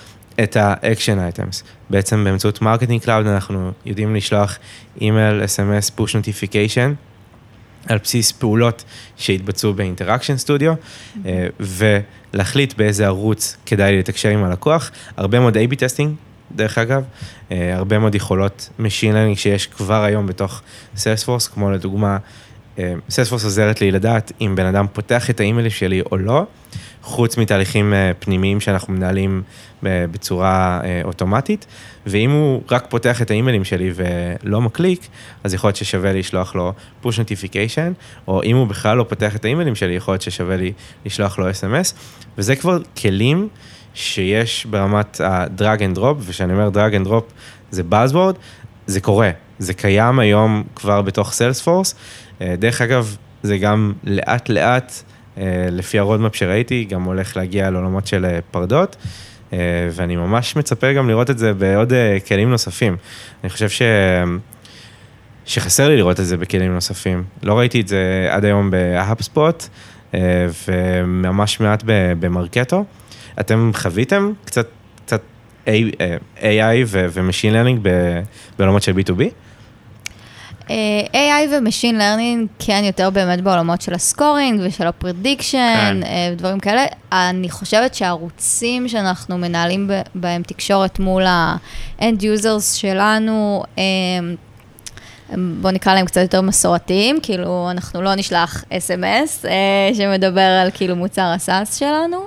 את ה action items. בעצם באמצעות Marketing Cloud אנחנו יודעים לשלוח אימייל, SMS, push notification. על בסיס פעולות שהתבצעו ב Interaction Studio, אה, ולהחליט באיזה ערוץ כדאי לתקשר עם הלקוח. הרבה מאוד A-B testing דרך אגב, אה, הרבה מאוד יכולות Machine Learning שיש כבר היום בתוך Salesforce, כמו לדוגמה, אה, Salesforce עוזרת לי לדעת אם בן אדם פותח את האימיילים שלי או לא, חוץ מתהליכים אה, פנימיים שאנחנו מנהלים בצורה אוטומטית, ואם הוא רק פותח את האימיילים שלי ולא מקליק, אז יכול להיות ששווה לי לשלוח לו push notification, או אם הוא בכלל לא פותח את האימיילים שלי, יכול להיות ששווה לי לשלוח לו SMS, וזה כבר כלים שיש ברמת ה-drag and drop, וכשאני אומר drag and drop זה buzzword, זה קורה, זה קיים היום כבר בתוך Salesforce. אה, דרך אגב, זה גם לאט לאט, אה, לפי ה roadmap שראיתי, גם הולך להגיע לעולמות של אה, Pardot, ואני ממש מצפה גם לראות את זה בעוד כלים נוספים. אני חושב ש... שחסר לי לראות את זה בכלים נוספים. לא ראיתי את זה עד היום ב HubSpot, וממש מעט ב Marketo. אתם חוויתם קצת, קצת AI ו-Machine Learning בעולמות של B2B? AI ו-Machine Learning כן יותר באמת בעולמות של ה scoring ושל ה prediction, כן. דברים כאלה. אני חושבת שהערוצים שאנחנו מנהלים בהם תקשורת מול ה-end users שלנו, בואו נקרא להם קצת יותר מסורתיים, כאילו אנחנו לא נשלח אס.אם.אס שמדבר על כאילו מוצר ה SaaS שלנו.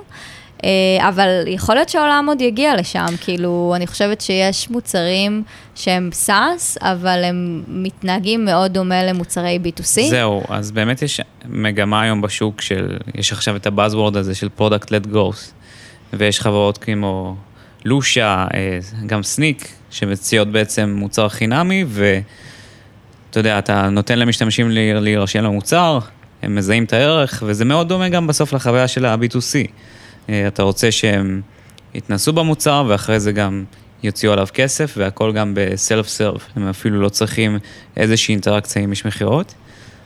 אה, אבל יכול להיות שהעולם עוד יגיע לשם, כאילו, אני חושבת שיש מוצרים שהם SaaS, אבל הם מתנהגים מאוד דומה למוצרי B2C. זהו, אז באמת יש מגמה היום בשוק של, יש עכשיו את ה buzzword הזה של product-led growth, ויש חברות כמו Lusha, אה, גם Snyk, שמציעות בעצם מוצר חינמי, ואתה יודע, אתה נותן למשתמשים להירשם למוצר, הם מזהים את הערך, וזה מאוד דומה גם בסוף לחוויה של ה-B2C. אה, אתה רוצה שהם יתנסו במוצר ואחרי זה גם יוציאו עליו כסף והכל גם בסלף סרף, הם אפילו לא צריכים איזושהי אינטראקציה עם איש מכירות.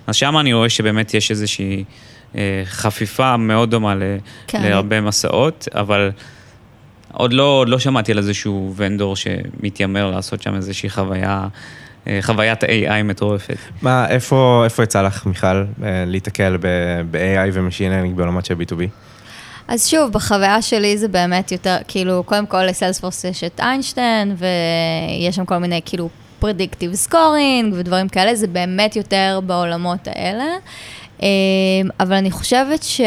אז שם אני רואה שבאמת יש איזושהי אה, חפיפה מאוד דומה כן. להרבה מסעות, אבל עוד לא, עוד לא שמעתי על איזשהו ונדור שמתיימר לעשות שם איזושהי חוויה. אה, חוויית AI מטורפת. מה, איפה, איפה יצא לך, מיכל, להיתקל ב-AI ו-Machine Learning בעולמות של B2B? אז שוב, בחוויה שלי זה באמת יותר, כאילו, קודם כל ל Salesforce יש את Einstein, ויש שם כל מיני, כאילו, predictive scoring ודברים כאלה, זה באמת יותר בעולמות האלה. אה, אבל אני חושבת ש...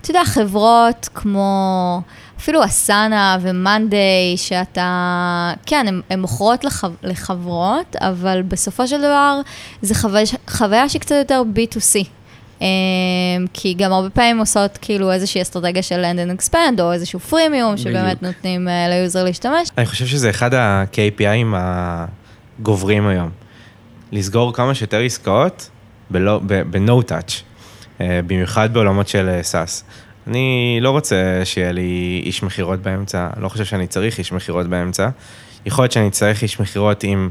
אתה יודע, חברות כמו... אפילו Asana ו Monday, שאתה, כן, הן מוכרות לחו, לחברות, אבל בסופו של דבר זו חוויה, חוויה שהיא קצת יותר B2C. Um, כי גם הרבה פעמים עושות כאילו איזושהי אסטרטגיה של land and expand, או איזשהו freemium, שבאמת נותנים uh, ל user להשתמש. אני חושב שזה אחד ה- KPI ים הגוברים היום. לסגור כמה שיותר עסקאות ב-no touch, uh, במיוחד בעולמות של SaaS. אני לא רוצה שיהיה לי איש מכירות באמצע, לא חושב שאני צריך איש מכירות באמצע. יכול להיות שאני צריך איש מכירות אם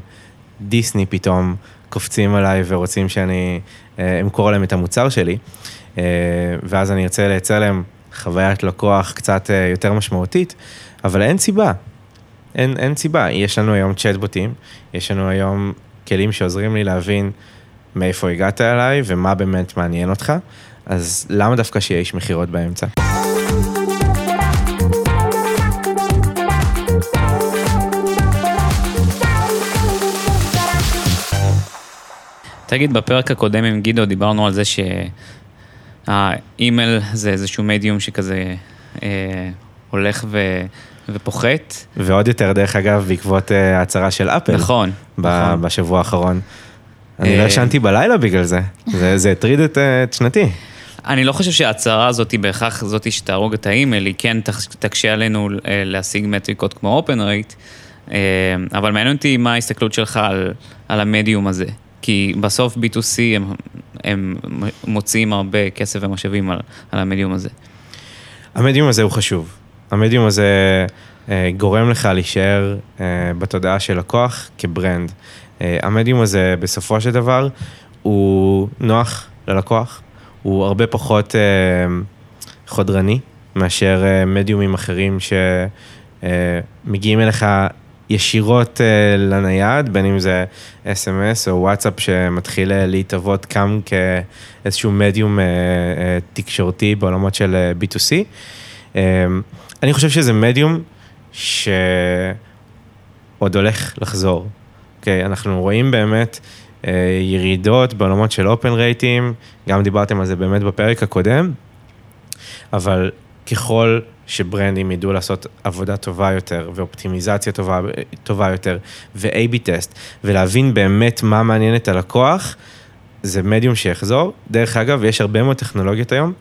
דיסני פתאום קופצים עליי ורוצים שאני אה, אמכור להם את המוצר שלי, אה, ואז אני ארצה לייצר להם חוויית לקוח קצת אה, יותר משמעותית, אבל אין סיבה. אין, אין סיבה. יש לנו היום צ'טבוטים, יש לנו היום כלים שעוזרים לי להבין מאיפה הגעת אליי ומה באמת מעניין אותך. אז למה דווקא שיהיה איש מכירות באמצע? תגיד, בפרק הקודם עם גידו דיברנו על זה שהאימייל זה איזשהו מדיום שכזה אה, הולך ו... ופוחת. ועוד יותר, דרך אגב, בעקבות אה, ההצהרה של אפל. נכון. ב- נכון. בשבוע האחרון. אני לא אה, ישנתי בלילה בגלל זה, זה הטריד את, אה, את שנתי. אני לא חושב שההצהרה הזאת היא בהכרח זאת שתהרוג את האימייל, היא כן תקשה עלינו להשיג מטריקות כמו rate, אה, אבל מעניין אותי מה ההסתכלות שלך על, על המדיום הזה. כי בסוף B2C הם, הם מוציאים הרבה כסף ומשאבים על, על המדיום הזה. המדיום הזה הוא חשוב. המדיום הזה אה, גורם לך להישאר אה, בתודעה של לקוח כברנד. אה, המדיום הזה בסופו של דבר הוא נוח ללקוח, הוא הרבה פחות אה, חודרני מאשר אה, מדיומים אחרים שמגיעים אה, אליך ישירות אה, לנייד, בין אם זה אס.אם.אס או וואטסאפ שמתחיל אה, להתהוות קם כאיזשהו מדיום אה, תקשורתי בעולמות של אה, B2C. אה, אני חושב שזה מדיום שעוד הולך לחזור. אוקיי, okay, אנחנו רואים באמת... ירידות בעולמות של אופן רייטים, גם דיברתם על זה באמת בפרק הקודם, אבל ככל שברנדים ידעו לעשות עבודה טובה יותר ואופטימיזציה טובה, טובה יותר ו-AB טסט ולהבין באמת מה מעניין את הלקוח, זה מדיום שיחזור. דרך אגב, יש הרבה מאוד טכנולוגיות היום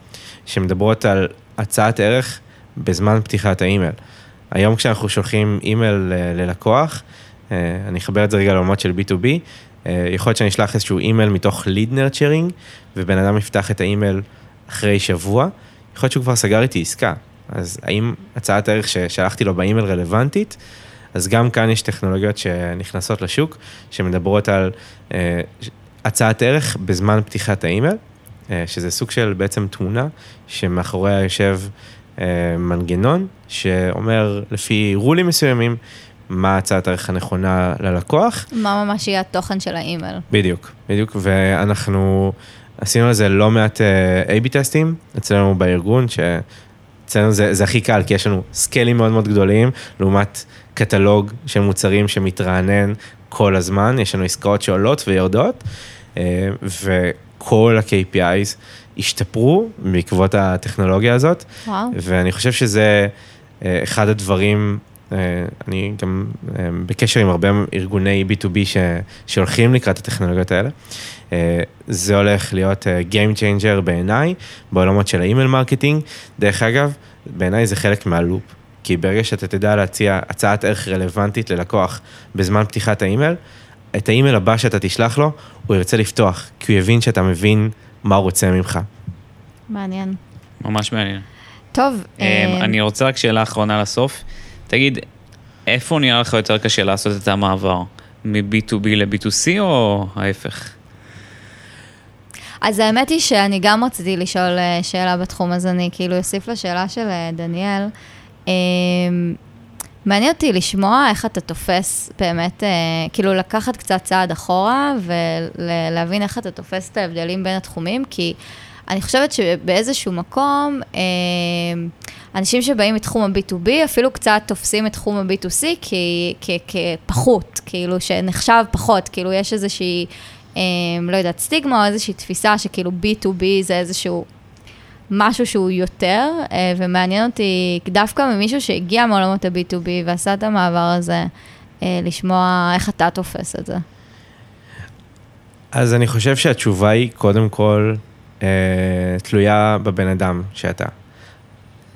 שמדברות על הצעת ערך בזמן פתיחת האימייל. היום כשאנחנו שולחים אימייל ללקוח, אה, אני אחבר את זה רגע לעולמות של B2B, אה, יכול להיות שאני אשלח איזשהו אימייל מתוך lead nurturing, ובן אדם יפתח את האימייל אחרי שבוע, יכול להיות שהוא כבר סגר איתי עסקה. אז האם הצעת הערך ששלחתי לו באימייל רלוונטית? אז גם כאן יש טכנולוגיות שנכנסות לשוק, שמדברות על אה, הצעת ערך בזמן פתיחת האימייל, אה, שזה סוג של בעצם תמונה, שמאחוריה יושב אה, מנגנון, שאומר לפי רולים מסוימים, מה הצעת הערך הנכונה ללקוח. מה ממש יהיה התוכן של האימייל. בדיוק, בדיוק, ואנחנו עשינו על זה לא מעט uh, A-B טסטים אצלנו בארגון, שאצלנו זה, זה הכי קל, כי יש לנו סקיילים מאוד מאוד גדולים, לעומת קטלוג של מוצרים שמתרענן כל הזמן, יש לנו עסקאות שעולות ויורדות, uh, וכל ה-KPIs השתפרו בעקבות הטכנולוגיה הזאת. וואו. ואני חושב שזה uh, אחד הדברים אה, אני גם אה, בקשר עם הרבה ארגוני B2B ש, שהולכים לקראת הטכנולוגיות האלה. אה, זה הולך להיות Game Changer בעיניי, בעולמות של ה email marketing. דרך אגב, בעיניי זה חלק מה loop, כי ברגע שאתה תדע להציע הצעת ערך רלוונטית ללקוח בזמן פתיחת האימייל, את האימייל הבא שאתה תשלח לו, הוא ירצה לפתוח, כי הוא יבין שאתה מבין מה הוא רוצה ממך. מעניין. ממש מעניין. טוב. אני רוצה רק שאלה אחרונה לסוף. תגיד, איפה נראה לך יותר קשה לעשות את המעבר? מ-B2B ל-B2C או ההפך? אז האמת היא שאני גם רציתי לשאול אה, שאלה בתחום, אז אני כאילו אוסיף לשאלה של אה, דניאל. אמ, מעניין אותי לשמוע איך אתה תופס באמת, אה, כאילו לקחת קצת צעד אחורה ולהבין איך אתה תופס את ההבדלים בין התחומים, כי אני חושבת שבאיזשהו מקום, אה, אנשים שבאים מתחום ה-B2B אפילו קצת תופסים את תחום ה-B2C כפחות, כאילו שנחשב פחות, כאילו יש איזושהי, אה, לא יודעת, סטיגמה או איזושהי תפיסה שכאילו B2B זה איזשהו משהו שהוא יותר, אה, ומעניין אותי דווקא ממישהו שהגיע מעולמות ה-B2B ועשה את המעבר הזה, לשמוע איך אתה תופס את זה. אז אני חושב שהתשובה היא קודם כל תלויה בבן אדם שאתה.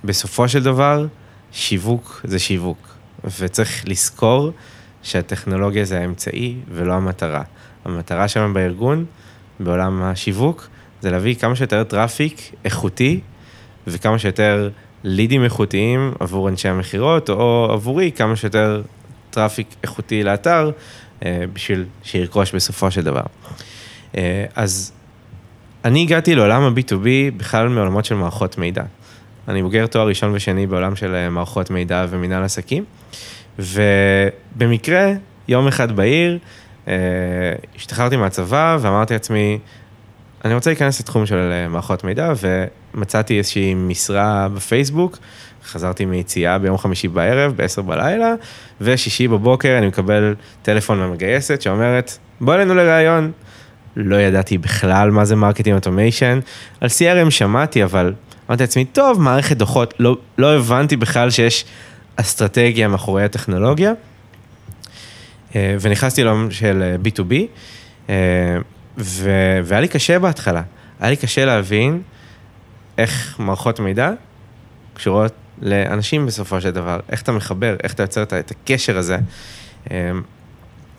בסופו של דבר, שיווק זה שיווק, וצריך לזכור שהטכנולוגיה זה האמצעי ולא המטרה. המטרה שלנו בארגון, בעולם השיווק, זה להביא כמה שיותר traffic איכותי וכמה שיותר לידים איכותיים עבור אנשי המכירות, או עבורי כמה שיותר traffic איכותי לאתר, אה, בשביל שירכוש בסופו של דבר. אה, אז אני הגעתי לעולם ה-B2B בכלל מעולמות של מערכות מידע. אני בוגר תואר ראשון ושני בעולם של אה, מערכות מידע ומנהל עסקים, ובמקרה, יום אחד בהיר, השתחררתי מהצבא ואמרתי לעצמי, אני רוצה להיכנס לתחום של מערכות מידע, ומצאתי איזושהי משרה בפייסבוק, חזרתי מיציאה ביום חמישי בערב, ב-10 בלילה, ושישי בבוקר אני מקבל טלפון מהמגייסת שאומרת, בוא אלינו לראיון. לא ידעתי בכלל מה זה marketing automation, על CRM שמעתי, אבל אמרתי לעצמי, טוב, מערכת דוחות, לא, לא הבנתי בכלל שיש אסטרטגיה מאחורי הטכנולוגיה. אה, ונכנסתי לעולם של B2B, אה, ו... והיה לי קשה בהתחלה. היה לי קשה להבין איך מערכות מידע קשורות לאנשים בסופו של דבר, איך אתה מחבר, איך אתה יוצר את הקשר הזה.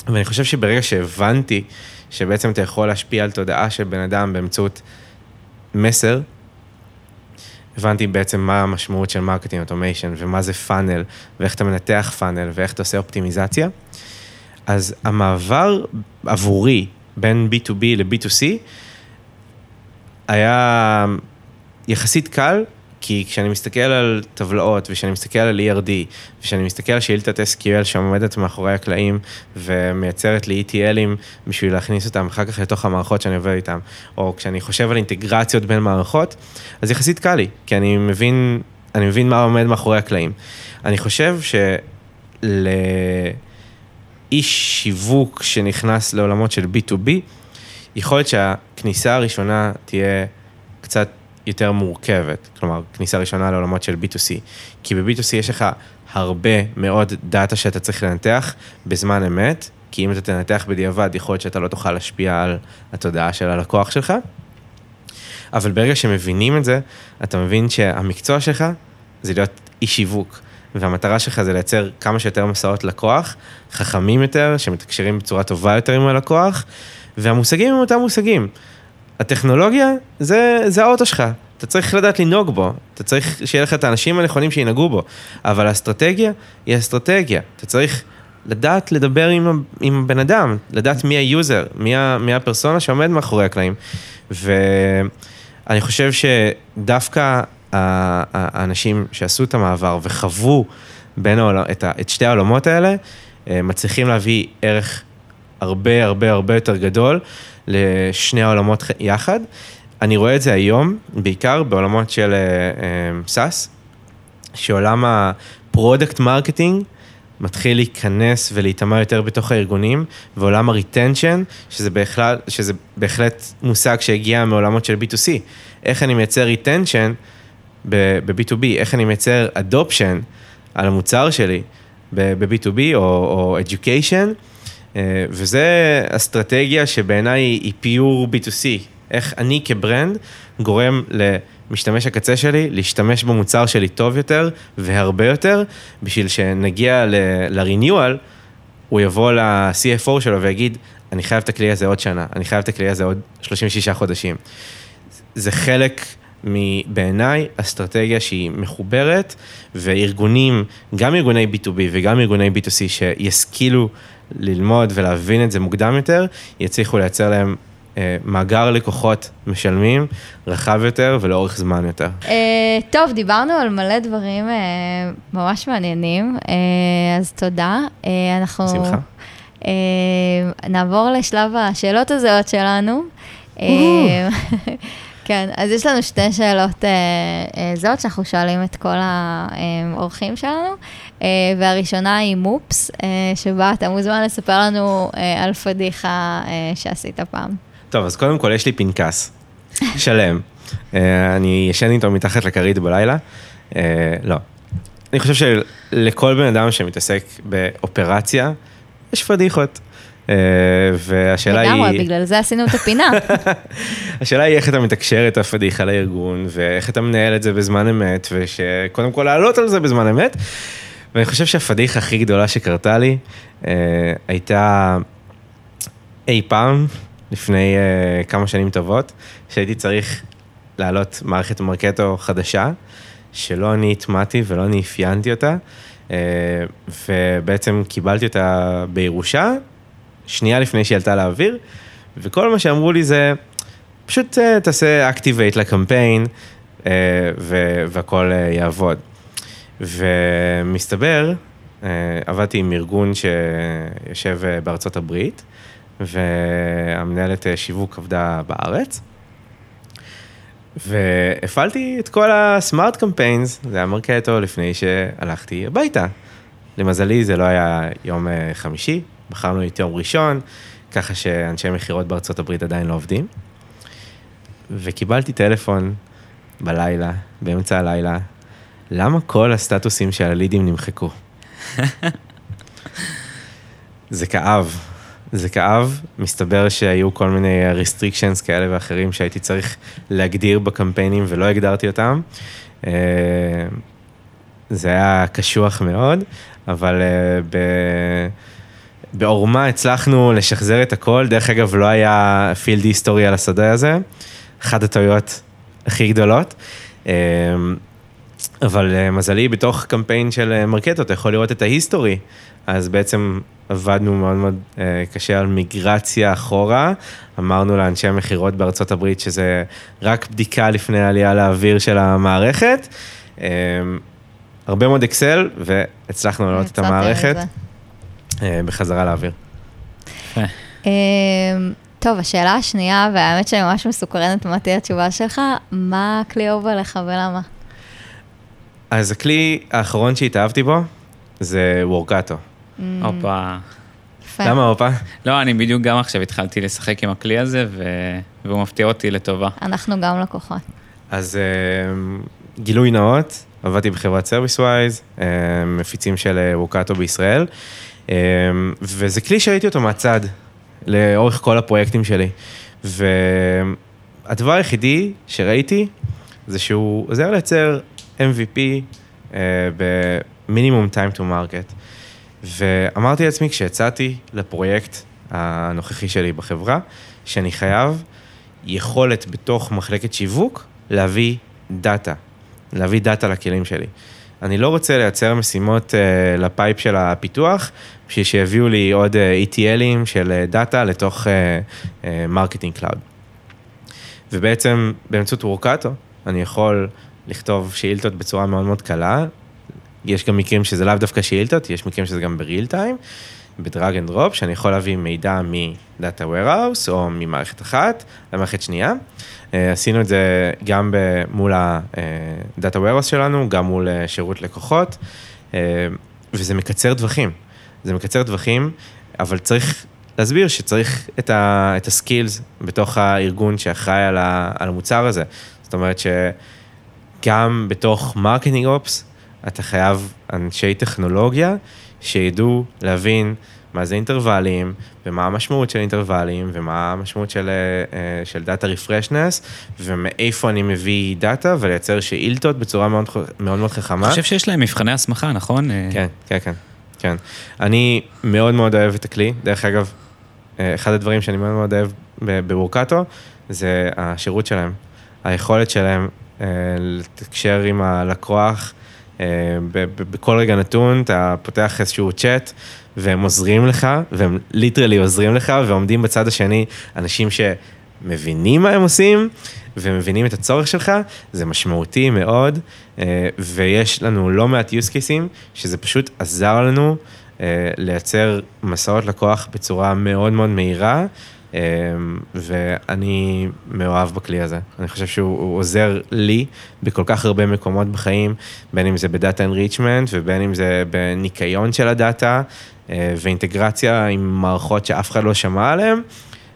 ואני חושב שברגע שהבנתי שבעצם אתה יכול להשפיע על תודעה של בן אדם באמצעות מסר, הבנתי בעצם מה המשמעות של marketing automation ומה זה funnel ואיך אתה מנתח funnel ואיך אתה עושה אופטימיזציה. אז המעבר עבורי בין B2B ל-B2C היה יחסית קל, כי כשאני מסתכל על טבלאות, וכשאני מסתכל על ERD, וכשאני מסתכל על שאילתת SQL שעומדת מאחורי הקלעים, ומייצרת לי ETLים בשביל להכניס אותם אחר כך לתוך המערכות שאני עובד איתן, או כשאני חושב על אינטגרציות בין מערכות, אז יחסית קל לי, כי אני מבין, אני מבין מה עומד מאחורי הקלעים. אני חושב שלאיש שיווק שנכנס לעולמות של B2B, יכול להיות שהכניסה הראשונה תהיה קצת יותר מורכבת, כלומר, כניסה ראשונה לעולמות של B2C. כי ב-B2C יש לך הרבה מאוד דאטה שאתה צריך לנתח בזמן אמת, כי אם אתה תנתח בדיעבד, יכול להיות שאתה לא תוכל להשפיע על התודעה של הלקוח שלך. אבל ברגע שמבינים את זה, אתה מבין שהמקצוע שלך זה להיות איש שיווק. והמטרה שלך זה לייצר כמה שיותר מסעות לקוח, חכמים יותר, שמתקשרים בצורה טובה יותר עם הלקוח, והמושגים הם אותם מושגים. הטכנולוגיה זה, זה האוטו שלך, אתה צריך לדעת לנהוג בו, אתה צריך שיהיה לך את האנשים הנכונים שינהגו בו, אבל האסטרטגיה היא אסטרטגיה, אתה צריך לדעת לדבר עם, עם הבן אדם, לדעת מי ה user, מי, ה, מי הפרסונה שעומד מאחורי הקלעים. ואני חושב שדווקא האנשים שעשו את המעבר וחוו בין העול... את, ה... את שתי העולמות האלה, אה, מצליחים להביא ערך הרבה הרבה הרבה יותר גדול לשני העולמות יחד. אני רואה את זה היום, בעיקר בעולמות של SaaS, אה, uh, שעולם ה product marketing מתחיל להיכנס ולהיטמע יותר בתוך הארגונים, ועולם ה retention, שזה, שזה בהחלט מושג שהגיע מעולמות של B2C. איך אני מייצר retention ב-B2B, איך אני מייצר adoption על המוצר שלי ב-B2B או, או education, אה, וזה אסטרטגיה שבעיניי היא pure B2C, איך אני כ brand גורם למשתמש הקצה שלי להשתמש במוצר שלי טוב יותר והרבה יותר, בשביל שנגיע ל-renewal, הוא יבוא ל-CFO שלו ויגיד, אני חייב את הכלי הזה עוד שנה, אני חייב את הכלי הזה עוד 36 חודשים. זה חלק מבעיניי אסטרטגיה שהיא מחוברת, וארגונים, גם ארגוני B2B וגם ארגוני B2C שישכילו ללמוד ולהבין את זה מוקדם יותר, יצליחו לייצר להם אה, מאגר לקוחות משלמים רחב יותר ולאורך זמן יותר. אה, טוב, דיברנו על מלא דברים אה, ממש מעניינים, אז תודה. אנחנו... בשמחה. נעבור לשלב השאלות הזהות שלנו. כן, אז יש לנו שתי שאלות אה, אה, זאת שאנחנו שואלים את כל האורחים שלנו, אה, והראשונה היא מופס, אה, שבה אתה מוזמן לספר לנו אה, על פדיחה אה, שעשית פעם. טוב, אז קודם כל יש לי פנקס שלם. אה, אני ישן איתו מתחת לכרית בלילה. אה, לא. אני חושב שלכל בן אדם שמתעסק באופרציה, יש פדיחות. אה, והשאלה היא... לגמרי, בגלל זה עשינו את הפינה. השאלה היא איך אתה מתקשר את הפדיחה לארגון, ואיך אתה מנהל את זה בזמן אמת, ושקודם כל לעלות על זה בזמן אמת. ואני חושב שהפדיחה הכי גדולה שקרתה לי, אה, הייתה אי פעם, לפני אה, כמה שנים טובות, שהייתי צריך להעלות מערכת מרקטו חדשה, שלא אני הטמעתי ולא אני אפיינתי אותה, אה, ובעצם קיבלתי אותה בירושה, שנייה לפני שהיא עלתה לאוויר, וכל מה שאמרו לי זה, פשוט אה, תעשה activate לקמפיין, אה, והכל אה, יעבוד. ומסתבר, אה, עבדתי עם ארגון שיושב אה, בארצות הברית, והמנהלת אה, שיווק עבדה בארץ. והפעלתי את כל הסמארט קמפיינס, זה היה מרקטו לפני שהלכתי הביתה. למזלי זה לא היה יום חמישי, בחרנו את יום ראשון, ככה שאנשי מכירות בארצות הברית עדיין לא עובדים. וקיבלתי טלפון בלילה, באמצע הלילה, למה כל הסטטוסים של הלידים נמחקו? זה כאב, זה כאב, מסתבר שהיו כל מיני restrictions כאלה ואחרים שהייתי צריך להגדיר בקמפיינים ולא הגדרתי אותם. אה, זה היה קשוח מאוד, אבל אה, ב... בעורמה הצלחנו לשחזר את הכל, דרך אגב לא היה פילד היסטורי על השדה הזה, אחת הטעויות הכי גדולות. אבל אה, מזלי, בתוך קמפיין של אה, מרקטו, אתה יכול לראות את ההיסטורי. אז בעצם עבדנו מאוד מאוד אה, קשה על מיגרציה אחורה. אמרנו לאנשי המכירות בארצות הברית שזה רק בדיקה לפני העלייה לאוויר של המערכת. הרבה מאוד אקסל, והצלחנו להעלות את המערכת. בחזרה לאוויר. טוב, השאלה השנייה, והאמת שאני ממש מסוקרנת מה תהיה התשובה שלך, מה הכלי אהוב עליך ולמה? אז הכלי האחרון שהתאהבתי בו זה Workato. Mm. הופה. למה הופה? לא, אני בדיוק גם עכשיו התחלתי לשחק עם הכלי הזה. והוא מפתיע אותי לטובה. אנחנו גם לקוחות. אז אה, גילוי נאות, עבדתי בחברת ServiceWise, אה, מפיצים של אה, Workato בישראל, וזה כלי שראיתי אותו מהצד, לאורך כל הפרויקטים שלי. והדבר היחידי שראיתי, זה שהוא עוזר לייצר MVP אה, במינימום time to market. ואמרתי לעצמי כשיצאתי לפרויקט הנוכחי שלי בחברה, שאני חייב יכולת בתוך מחלקת שיווק להביא דאטה, להביא דאטה לכלים שלי. אני לא רוצה לייצר משימות uh, ל pipe של הפיתוח, בשביל שיביאו לי עוד uh, ETL ים של uh, דאטה לתוך marketing uh, cloud. ובעצם באמצעות Workato, אני יכול לכתוב שאילתות בצורה מאוד מאוד קלה. יש גם מקרים שזה לאו דווקא שאילתות, יש מקרים שזה גם ב real time, ב drag and drop, שאני יכול להביא מידע מ data warehouse או ממערכת אחת למערכת שנייה. אה, עשינו את זה גם מול ה data warehouse שלנו, גם מול אה, שירות לקוחות, אה, וזה מקצר טווחים. זה מקצר טווחים, אבל צריך להסביר שצריך את, ה, את ה skills בתוך הארגון שאחראי על, ה, על המוצר הזה. זאת אומרת שגם בתוך marketing ops, אתה חייב אנשי טכנולוגיה שידעו להבין מה זה אינטרוולים, ומה המשמעות של אינטרוולים, ומה המשמעות של, אה, של data references, ומאיפה אני מביא דאטה, ולייצר שאילתות בצורה מאוד מאוד, מאוד חכמה. אני חושב שיש להם מבחני הסמכה, נכון? אה, כן, כן, כן, כן. אני מאוד מאוד אוהב את הכלי. דרך אגב, אה, אחד הדברים שאני מאוד מאוד אוהב ב Workato, זה השירות שלהם. היכולת שלהם אה, לתקשר עם הלקוח. אה, בכל רגע נתון אתה פותח איזשהו צ'אט והם עוזרים לך, והם ליטרלי עוזרים לך, ועומדים בצד השני אנשים שמבינים מה הם עושים, ומבינים את הצורך שלך, זה משמעותי מאוד, אה, ויש לנו לא מעט use cases שזה פשוט עזר לנו אה, לייצר מסעות לקוח בצורה מאוד מאוד מהירה, ואני מאוהב בכלי הזה. אני חושב שהוא עוזר לי בכל כך הרבה מקומות בחיים, בין אם זה ב data enrichment ובין אם זה בניקיון של הדאטה, אה, ואינטגרציה עם מערכות שאף אחד לא שמע עליהן.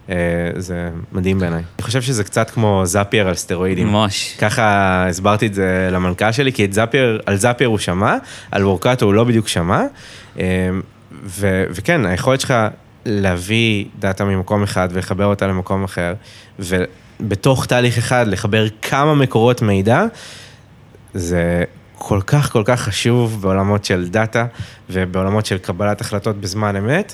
אה, זה מדהים בעיניי. אני חושב שזה קצת כמו Zapier על סטרואידים. ממש. ככה הסברתי את זה למנכ"ל שלי, כי את Zapier, על Zapier הוא שמע, על Workato הוא לא בדיוק שמע. אמ, ו- וכן, היכולת שלך להביא דאטה ממקום אחד ולחבר אותה למקום אחר, ובתוך תהליך אחד לחבר כמה מקורות מידע, זה כל כך כל כך חשוב בעולמות של דאטה ובעולמות של קבלת החלטות בזמן אמת,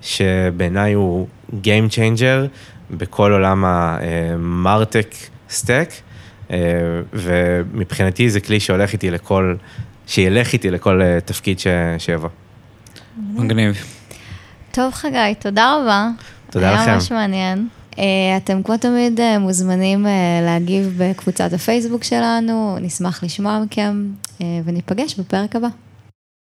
שבעיניי הוא Game Changer בכל עולם המרטק סטק, ומבחינתי זה כלי שהולך איתי לכל, שילך איתי לכל תפקיד ש... שיבוא. מגניב. טוב, חגי, תודה רבה. תודה לכם. היה ממש מעניין. Uh, אתם כמו תמיד uh, מוזמנים uh, להגיב בקבוצת הפייסבוק שלנו, נשמח לשמוע מכם, וניפגש בפרק הבא.